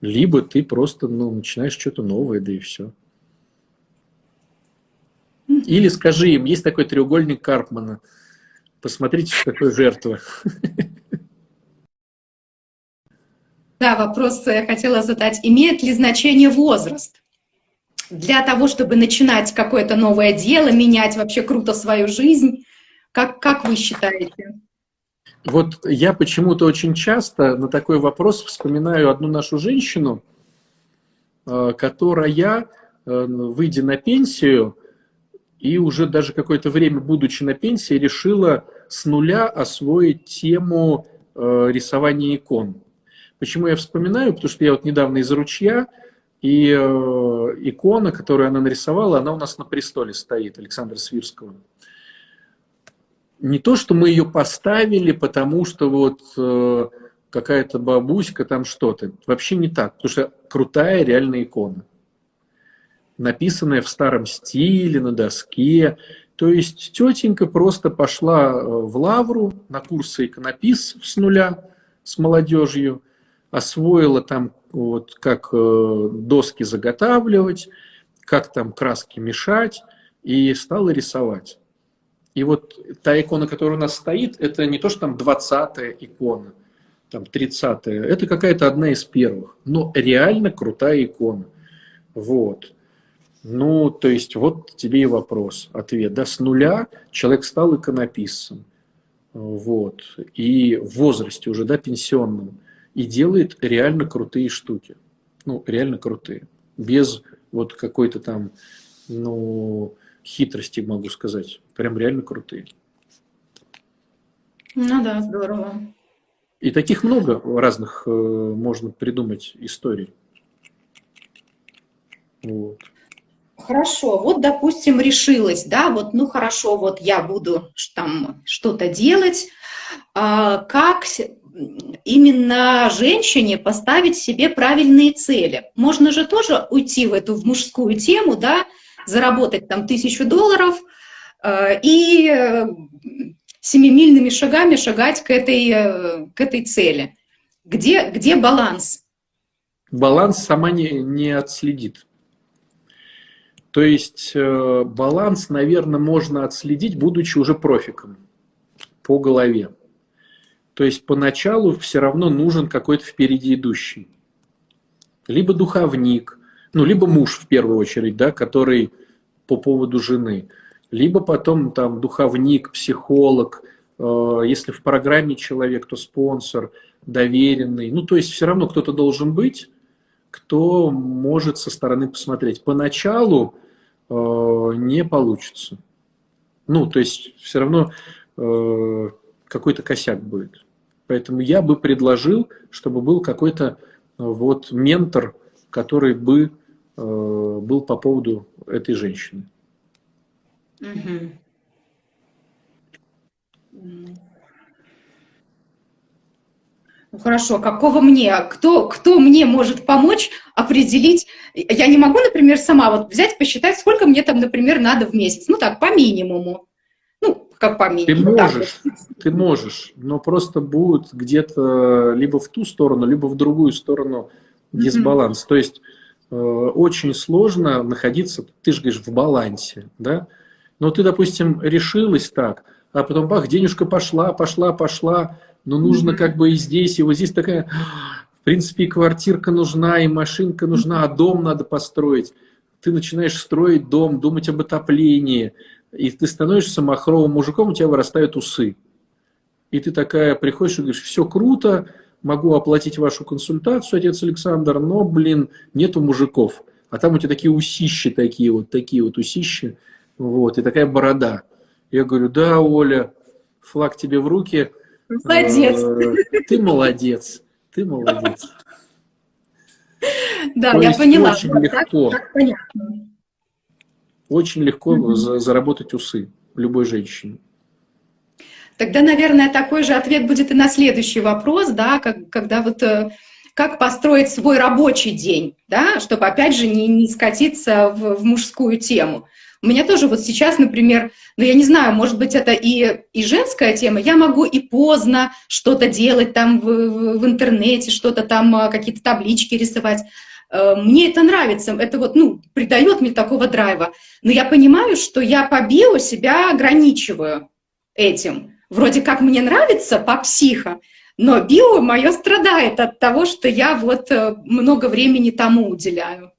Speaker 1: Либо ты просто, ну, начинаешь что-то новое, да и все. Или скажи им, есть такой треугольник Карпмана. Посмотрите, что такое жертва.
Speaker 2: Да, вопрос я хотела задать. Имеет ли значение возраст? Для того, чтобы начинать какое-то новое дело, менять вообще круто свою жизнь, как, как вы считаете?
Speaker 1: Вот я почему-то очень часто на такой вопрос вспоминаю одну нашу женщину, э, которая, э, выйдя на пенсию, и уже даже какое-то время, будучи на пенсии, решила с нуля освоить тему э, рисования икон. Почему я вспоминаю? Потому что я вот недавно из ручья, и э, икона, которую она нарисовала, она у нас на престоле стоит, Александра Свирского. Не то, что мы ее поставили, потому что вот э, какая-то бабуська там что-то. Вообще не так, потому что крутая реальная икона. Написанная в старом стиле, на доске. То есть тетенька просто пошла э, в лавру на курсы иконопис с нуля с молодежью – освоила там вот как э, доски заготавливать, как там краски мешать, и стала рисовать. И вот та икона, которая у нас стоит, это не то, что там 20-я икона, там 30-я, это какая-то одна из первых, но реально крутая икона. Вот. Ну, то есть, вот тебе и вопрос, ответ. Да, с нуля человек стал иконописцем. Вот. И в возрасте уже, да, пенсионном и делает реально крутые штуки. Ну, реально крутые. Без вот какой-то там, ну, хитрости, могу сказать. Прям реально крутые.
Speaker 2: Ну да, здорово.
Speaker 1: И таких много разных э, можно придумать историй.
Speaker 2: Вот. Хорошо, вот, допустим, решилась, да, вот, ну хорошо, вот я буду там что-то делать. А, как именно женщине поставить себе правильные цели. Можно же тоже уйти в эту в мужскую тему, да, заработать там тысячу долларов э, и э, семимильными шагами шагать к этой, э, к этой цели. Где, где баланс?
Speaker 1: Баланс сама не, не отследит. То есть э, баланс, наверное, можно отследить, будучи уже профиком по голове. То есть поначалу все равно нужен какой-то впереди идущий. Либо духовник, ну, либо муж в первую очередь, да, который по поводу жены. Либо потом там духовник, психолог, э, если в программе человек, то спонсор, доверенный. Ну, то есть все равно кто-то должен быть, кто может со стороны посмотреть. Поначалу э, не получится. Ну, то есть все равно э, какой-то косяк будет. Поэтому я бы предложил, чтобы был какой-то э, вот ментор, который бы э, был по поводу этой женщины.
Speaker 2: Ну хорошо, какого мне? Кто, кто мне может помочь определить? Я не могу, например, сама вот взять, посчитать, сколько мне там, например, надо в месяц. Ну так, по минимуму как по
Speaker 1: Ты можешь, ты можешь, но просто будет где-то либо в ту сторону, либо в другую сторону дисбаланс. Mm-hmm. То есть э, очень сложно находиться, ты же говоришь, в балансе, да? Но ты, допустим, решилась так, а потом, бах, денежка пошла, пошла, пошла, но нужно mm-hmm. как бы и здесь, и вот здесь такая, в принципе, и квартирка нужна, и машинка нужна, а дом надо построить. Ты начинаешь строить дом, думать об отоплении, и ты становишься махровым мужиком, у тебя вырастают усы. И ты такая приходишь и говоришь, все круто, могу оплатить вашу консультацию, отец Александр, но, блин, нету мужиков. А там у тебя такие усищи такие вот, такие вот усищи, вот, и такая борода. Я говорю, да, Оля, флаг тебе в руки.
Speaker 2: Молодец.
Speaker 1: Э, ты молодец, ты молодец.
Speaker 2: Да, я поняла. Очень
Speaker 1: легко. Очень легко заработать усы любой женщине.
Speaker 2: Тогда, наверное, такой же ответ будет и на следующий вопрос, да, как, когда вот э, как построить свой рабочий день, да, чтобы, опять же, не, не скатиться в, в мужскую тему. У меня тоже вот сейчас, например, ну я не знаю, может быть, это и, и женская тема, я могу и поздно что-то делать там в, в, интернете, что-то там, а, какие-то таблички рисовать. Э, мне это нравится, это вот, ну, придает мне такого драйва. Но я понимаю, что я по био себя ограничиваю этим. Вроде как мне нравится по психо, но био мое страдает от того, что я вот э, много времени тому уделяю.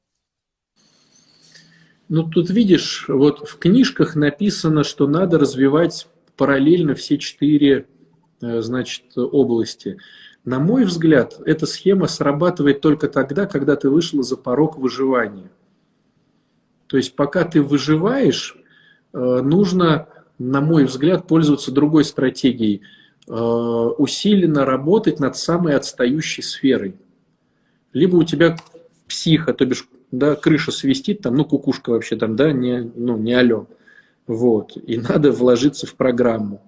Speaker 1: Ну, тут видишь, вот в книжках написано, что надо развивать параллельно все четыре, э, значит, области. На мой взгляд, эта схема срабатывает только тогда, когда ты вышла за порог выживания. То есть пока ты выживаешь, э, нужно, на мой взгляд, пользоваться другой стратегией – Э, усиленно работать над самой отстающей сферой. Либо у тебя психа, то бишь, да, крыша свистит, там, ну, кукушка вообще там, да, не, ну, не алё. Вот, и надо вложиться в программу.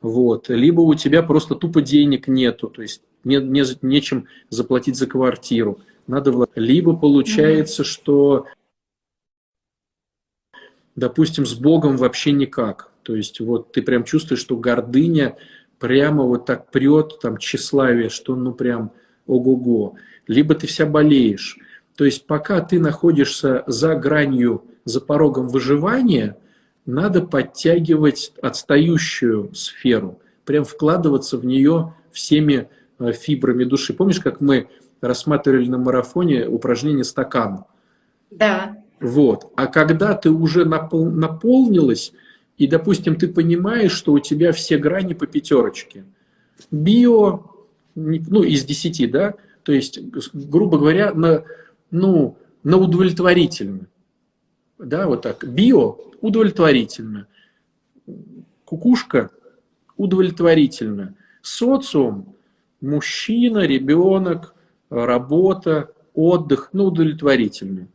Speaker 1: Вот, либо у тебя просто тупо денег нету, то есть не, не, нечем заплатить за квартиру. Надо вложить. Либо получается, mm-hmm. что, допустим, с Богом вообще никак. То есть вот ты прям чувствуешь, что гордыня прямо вот так прет, там, тщеславие, что ну прям ого-го. Либо ты вся болеешь. То есть пока ты находишься за гранью, за порогом выживания, надо подтягивать отстающую сферу, прям вкладываться в нее всеми фибрами души. Помнишь, как мы рассматривали на марафоне упражнение «Стакан»?
Speaker 2: Да.
Speaker 1: Вот. А когда ты уже напол- наполнилась, и, допустим, ты понимаешь, что у тебя все грани по пятерочке. Био, ну, из десяти, да, то есть, грубо говоря, на, ну, на удовлетворительно. Да, вот так. Био удовлетворительно. Кукушка удовлетворительно. Социум, мужчина, ребенок, работа, отдых, ну, удовлетворительно.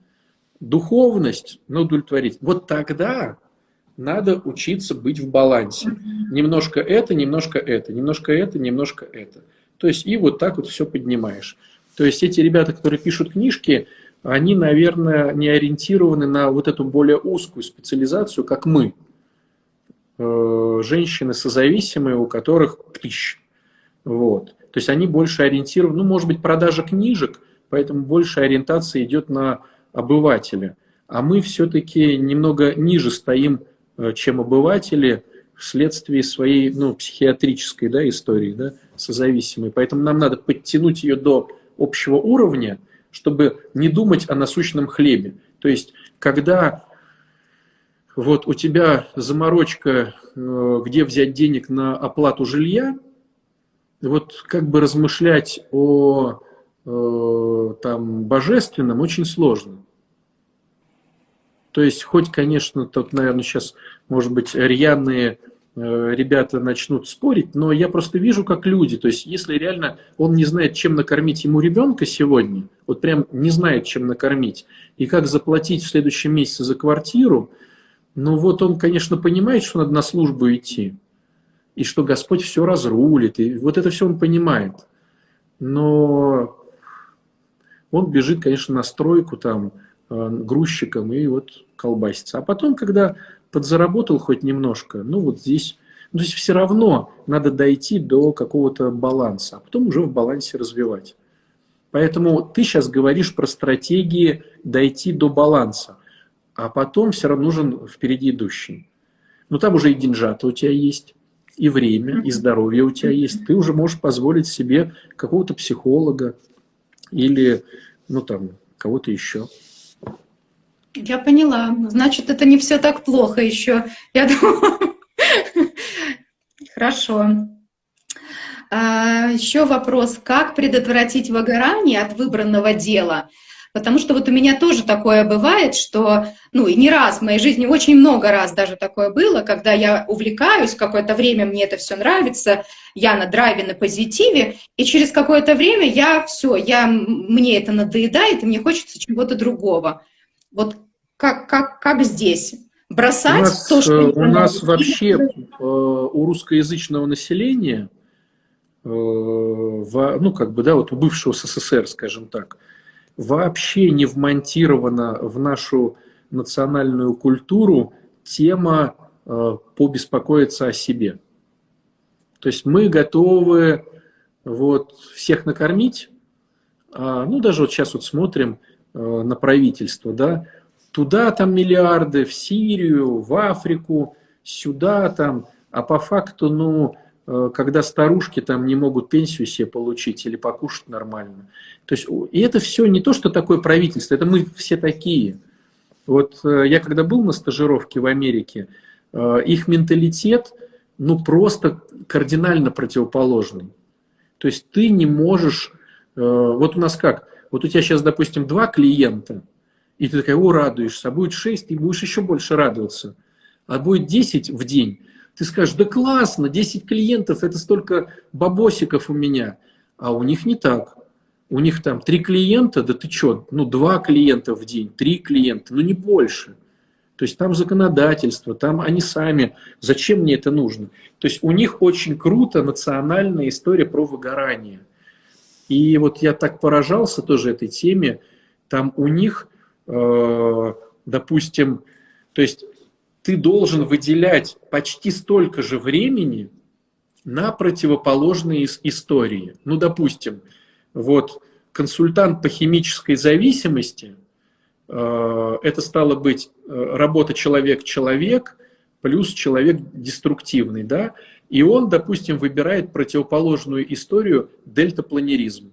Speaker 1: Духовность, ну, удовлетворительно. Вот тогда надо учиться быть в балансе. Немножко это, немножко это, немножко это, немножко это. То есть и вот так вот все поднимаешь. То есть эти ребята, которые пишут книжки, они, наверное, не ориентированы на вот эту более узкую специализацию, как мы. Э, женщины созависимые, у которых пищ. Вот. То есть они больше ориентированы, ну, может быть, продажа книжек, поэтому больше ориентация идет на обывателя. А мы все-таки немного ниже стоим Э, чем обыватели вследствие своей ну, психиатрической да, истории, да, созависимой. Поэтому нам надо подтянуть ее до общего уровня, чтобы не думать о насущном хлебе. То есть, когда вот у тебя заморочка, э, где взять денег на оплату жилья, вот как бы размышлять о э, там, божественном очень сложно. То есть, хоть, конечно, тут, наверное, сейчас, может быть, рьяные э, ребята начнут спорить, но я просто вижу, как люди, то есть если реально он не знает, чем накормить ему ребенка сегодня, вот прям не знает, чем накормить, и как заплатить в следующем месяце за квартиру, ну вот он, конечно, понимает, что надо на службу идти, и что Господь все разрулит, и вот это все он понимает. Но он бежит, конечно, на стройку там, Э, грузчиком и вот колбасится. А потом, когда подзаработал хоть немножко, ну вот здесь, ну, то есть все равно надо дойти до какого-то баланса, а потом уже в балансе развивать. Поэтому ты сейчас говоришь про стратегии дойти до баланса, а потом все равно нужен впереди идущий. Ну там уже и деньжата у тебя есть, и время, и здоровье у тебя есть. Ты уже можешь позволить себе какого-то психолога или, ну там, кого-то еще.
Speaker 2: Я поняла. Значит, это не все так плохо еще. Я думаю. Хорошо. А, еще вопрос. Как предотвратить выгорание от выбранного дела? Потому что вот у меня тоже такое бывает, что, ну и не раз в моей жизни, очень много раз даже такое было, когда я увлекаюсь, какое-то время мне это все нравится, я на драйве, на позитиве, и через какое-то время я все, я, мне это надоедает, и мне хочется чего-то другого. Вот как, как, как здесь? Бросать
Speaker 1: у нас,
Speaker 2: то, что...
Speaker 1: У нас вообще э, у русскоязычного населения, э, ну как бы, да, вот у бывшего СССР, скажем так, вообще не вмонтирована в нашу национальную культуру тема э, побеспокоиться о себе. То есть мы готовы вот, всех накормить, а, ну даже вот сейчас вот смотрим э, на правительство, да, туда там миллиарды, в Сирию, в Африку, сюда там, а по факту, ну, когда старушки там не могут пенсию себе получить или покушать нормально. То есть, и это все не то, что такое правительство, это мы все такие. Вот э, я когда был на стажировке в Америке, э, их менталитет, ну, просто кардинально противоположный. То есть ты не можешь, вот у нас как, вот у тебя сейчас, допустим, два клиента, и ты такая, о, радуешься, а будет шесть, ты будешь еще больше радоваться. А будет десять в день, ты скажешь, да классно, 10 клиентов, это столько бабосиков у меня. А у них не так. У них там три клиента, да ты что, ну два клиента в день, три клиента, ну не больше. То есть там законодательство, там они сами, зачем мне это нужно? То есть у них очень круто национальная история про выгорание. И вот я так поражался тоже этой теме, там у них, э, допустим, то есть ты должен выделять почти столько же времени на противоположные истории. Ну, допустим, вот консультант по химической зависимости, э, это стало быть э, работа человек-человек плюс человек деструктивный, да, и он, допустим, выбирает противоположную историю дельтапланеризм.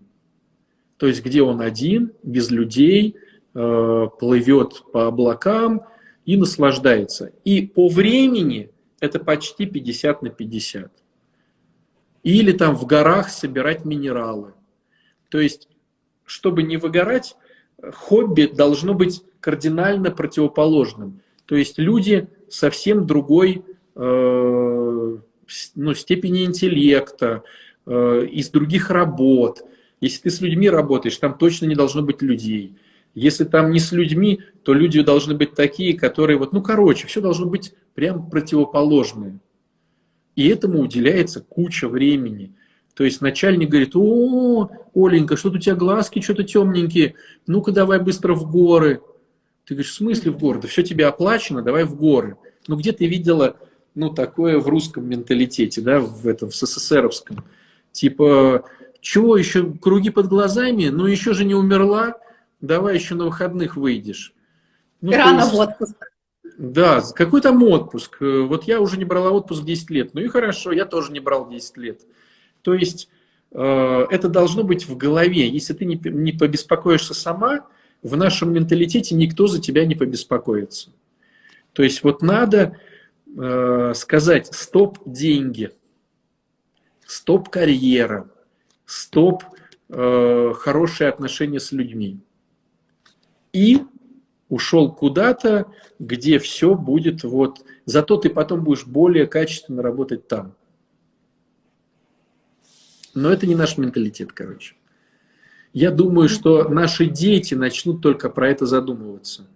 Speaker 1: То есть, где он один, без людей, э, плывет по облакам, и наслаждается. И по времени это почти 50 на 50. Или там в горах собирать минералы. То есть, чтобы не выгорать, хобби должно быть кардинально противоположным. То есть люди совсем другой э, ну, степени интеллекта, э, из других работ. Если ты с людьми работаешь, там точно не должно быть людей. Если там не с людьми, то люди должны быть такие, которые вот, ну, короче, все должно быть прям противоположное. И этому уделяется куча времени. То есть начальник говорит, о, Оленька, что-то у тебя глазки что-то темненькие, ну-ка давай быстро в горы. Ты говоришь, в смысле в горы? Да все тебе оплачено, давай в горы. Ну где ты видела ну, такое в русском менталитете, да, в этом, в СССРовском? Типа, чего еще, круги под глазами? Ну еще же не умерла, давай еще на выходных выйдешь.
Speaker 2: Ну, Рано есть, в отпуск.
Speaker 1: Да, какой там отпуск? Э, вот я уже не брала отпуск 10 лет. Ну и хорошо, я тоже не брал 10 лет. То есть э, это должно быть в голове. Если ты не, не побеспокоишься сама, в нашем менталитете никто за тебя не побеспокоится. То есть вот надо э, сказать стоп деньги, стоп карьера, стоп э, хорошие отношения с людьми и ушел куда-то, где все будет вот... Зато ты потом будешь более качественно работать там. Но это не наш менталитет, короче. Я думаю, что наши дети начнут только про это задумываться.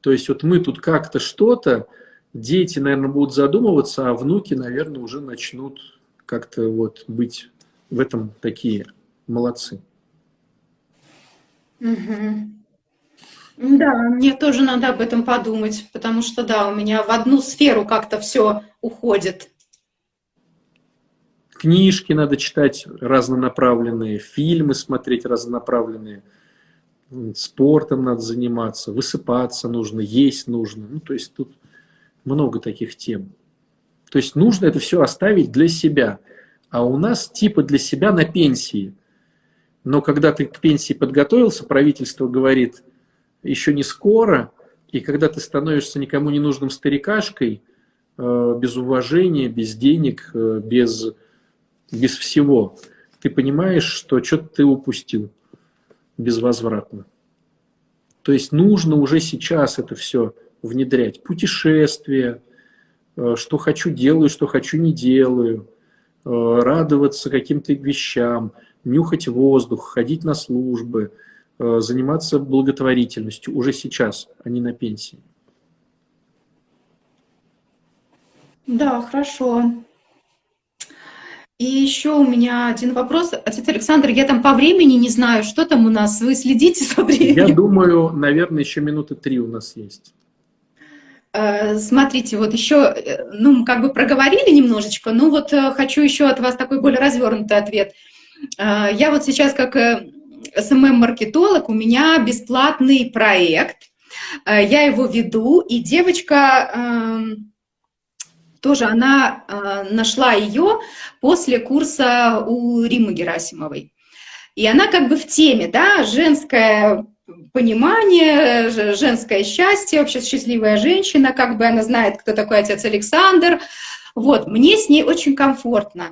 Speaker 1: То есть вот мы тут как-то что-то, дети, наверное, будут задумываться, а внуки, наверное, уже начнут как-то вот быть в этом такие молодцы.
Speaker 2: Угу. Да, мне тоже надо об этом подумать, потому что, да, у меня в одну сферу как-то все уходит.
Speaker 1: Книжки надо читать разнонаправленные, фильмы смотреть разнонаправленные, спортом надо заниматься, высыпаться нужно, есть нужно. Ну, то есть тут много таких тем. То есть нужно это все оставить для себя. А у нас типа для себя на пенсии. Но когда ты к пенсии подготовился, правительство говорит – еще не скоро, и когда ты становишься никому не нужным старикашкой, э, без уважения, без денег, э, без, без всего, ты понимаешь, что что-то ты упустил безвозвратно. То есть нужно уже сейчас это все внедрять. Путешествия, э, что хочу делаю, что хочу не делаю, радоваться каким-то вещам, нюхать воздух, ходить на службы, заниматься благотворительностью уже сейчас, а не на пенсии.
Speaker 2: Да, хорошо. И еще у меня один вопрос. Отец Александр, я там по времени не знаю, что там у нас, вы следите за временем?
Speaker 1: Я думаю, наверное, еще минуты три у нас есть.
Speaker 2: Э, смотрите, вот еще, э, ну, как бы проговорили немножечко, но вот э, хочу еще от вас такой более развернутый ответ. Я вот сейчас как SMM-маркетолог, у меня бесплатный проект, я его веду, и девочка эм, тоже она э, нашла ее после курса у Римы Герасимовой. И она как бы в теме, да, женское понимание, женское счастье, вообще счастливая женщина, как бы она знает, кто такой отец Александр. Вот, мне с ней очень комфортно.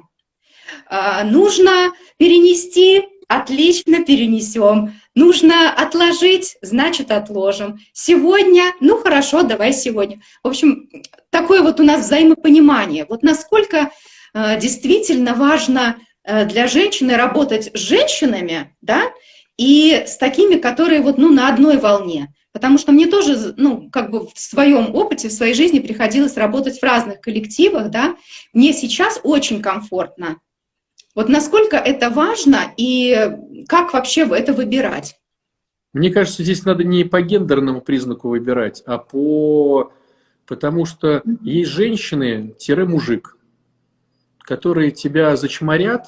Speaker 2: Э, нужно перенести, отлично перенесем. Нужно отложить, значит отложим. Сегодня, ну хорошо, давай сегодня. В общем, такое вот у нас взаимопонимание. Вот насколько э, действительно важно э, для женщины работать с женщинами, да, и с такими, которые вот, ну, на одной волне. Потому что мне тоже, ну, как бы в своем опыте, в своей жизни приходилось работать в разных коллективах, да. Мне сейчас очень комфортно вот насколько это важно и как вообще это выбирать?
Speaker 1: Мне кажется, здесь надо не по гендерному признаку выбирать, а по... Потому что есть женщины-мужик, которые тебя зачморят,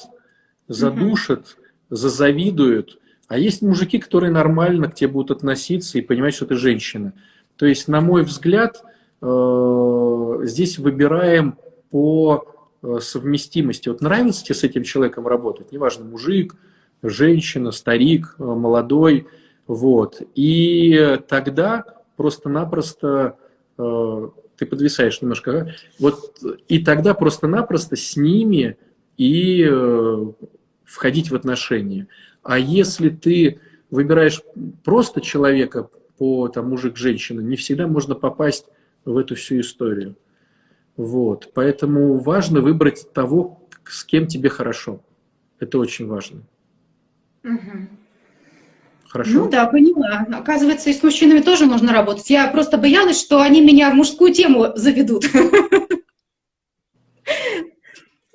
Speaker 1: задушат, зазавидуют, а есть мужики, которые нормально к тебе будут относиться и понимать, что ты женщина. То есть, на мой взгляд, э, здесь выбираем по совместимости. Вот нравится тебе с этим человеком работать, неважно, мужик, женщина, старик, э, молодой, вот. И тогда просто-напросто э, ты подвисаешь немножко, вот, и тогда просто-напросто с ними и э, входить в отношения. А если ты выбираешь просто человека по там мужик-женщина, не всегда можно попасть в эту всю историю. Вот. Поэтому важно выбрать того, с кем тебе хорошо. Это очень важно.
Speaker 2: Угу. Хорошо? Ну да, поняла. Оказывается, и с мужчинами тоже можно работать. Я просто боялась, что они меня в мужскую тему заведут.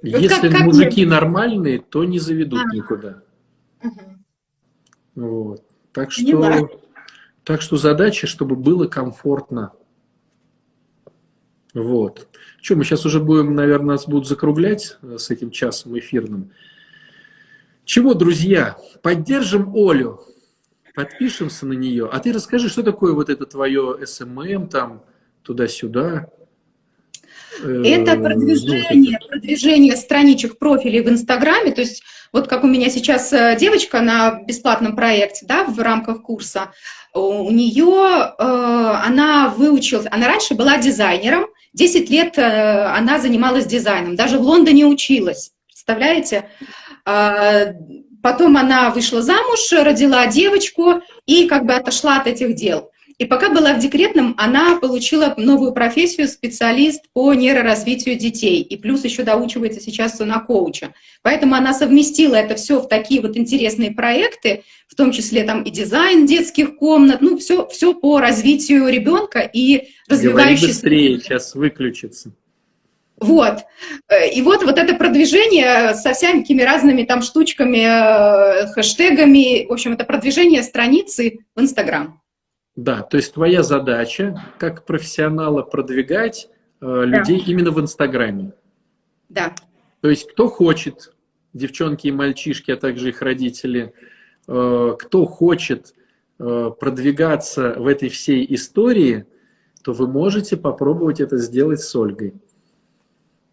Speaker 1: Если мужики нормальные, то не заведут никуда. Вот. Так что, так что задача, чтобы было комфортно. Вот. Что, мы сейчас уже будем, наверное, нас будут закруглять э, с этим часом эфирным. Чего, друзья, поддержим Олю, подпишемся на нее. А ты расскажи, что такое вот это твое SMM там, туда-сюда?
Speaker 2: Э, это продвижение, ну, продвижение страничек профилей в Инстаграме, то есть вот как у меня сейчас э, девочка на бесплатном проекте, да, в рамках курса, у нее, она выучилась, она раньше была дизайнером, 10 лет э, она занималась дизайном, даже в Лондоне училась, представляете? А, потом она вышла замуж, родила девочку и как бы отошла от этих дел. И пока была в декретном, она получила новую профессию специалист по нейроразвитию детей. И плюс еще доучивается сейчас на коуча. Поэтому она совместила это все в такие вот интересные проекты, в том числе там и дизайн детских комнат, ну все, все по развитию ребенка и развивающейся...
Speaker 1: быстрее, сейчас выключится.
Speaker 2: Вот. И вот, вот это продвижение со всякими разными там штучками, э, хэштегами, в общем, это продвижение страницы в Инстаграм.
Speaker 1: Да, то есть твоя задача как профессионала продвигать э, людей да. именно в Инстаграме.
Speaker 2: Да.
Speaker 1: То есть кто хочет, девчонки и мальчишки, а также их родители, э, кто хочет э, продвигаться в этой всей истории, то вы можете попробовать это сделать с Ольгой.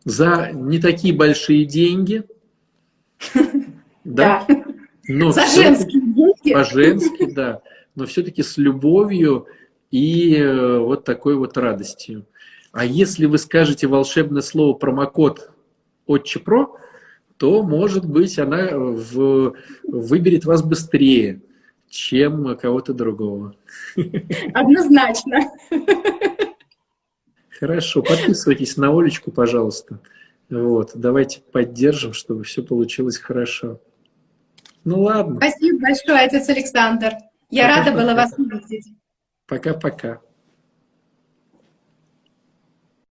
Speaker 1: За не такие большие деньги.
Speaker 2: Да. За женские деньги.
Speaker 1: По-женски, да но все-таки с любовью и э, вот такой вот радостью. А если вы скажете волшебное слово промокод Отче то, может быть, она в, выберет вас быстрее, чем кого-то другого.
Speaker 2: Однозначно.
Speaker 1: Хорошо, подписывайтесь на Олечку, пожалуйста. Вот, давайте поддержим, чтобы все получилось хорошо. Ну ладно.
Speaker 2: Спасибо большое, отец Александр. Я рада была вас увидеть.
Speaker 1: Пока-пока.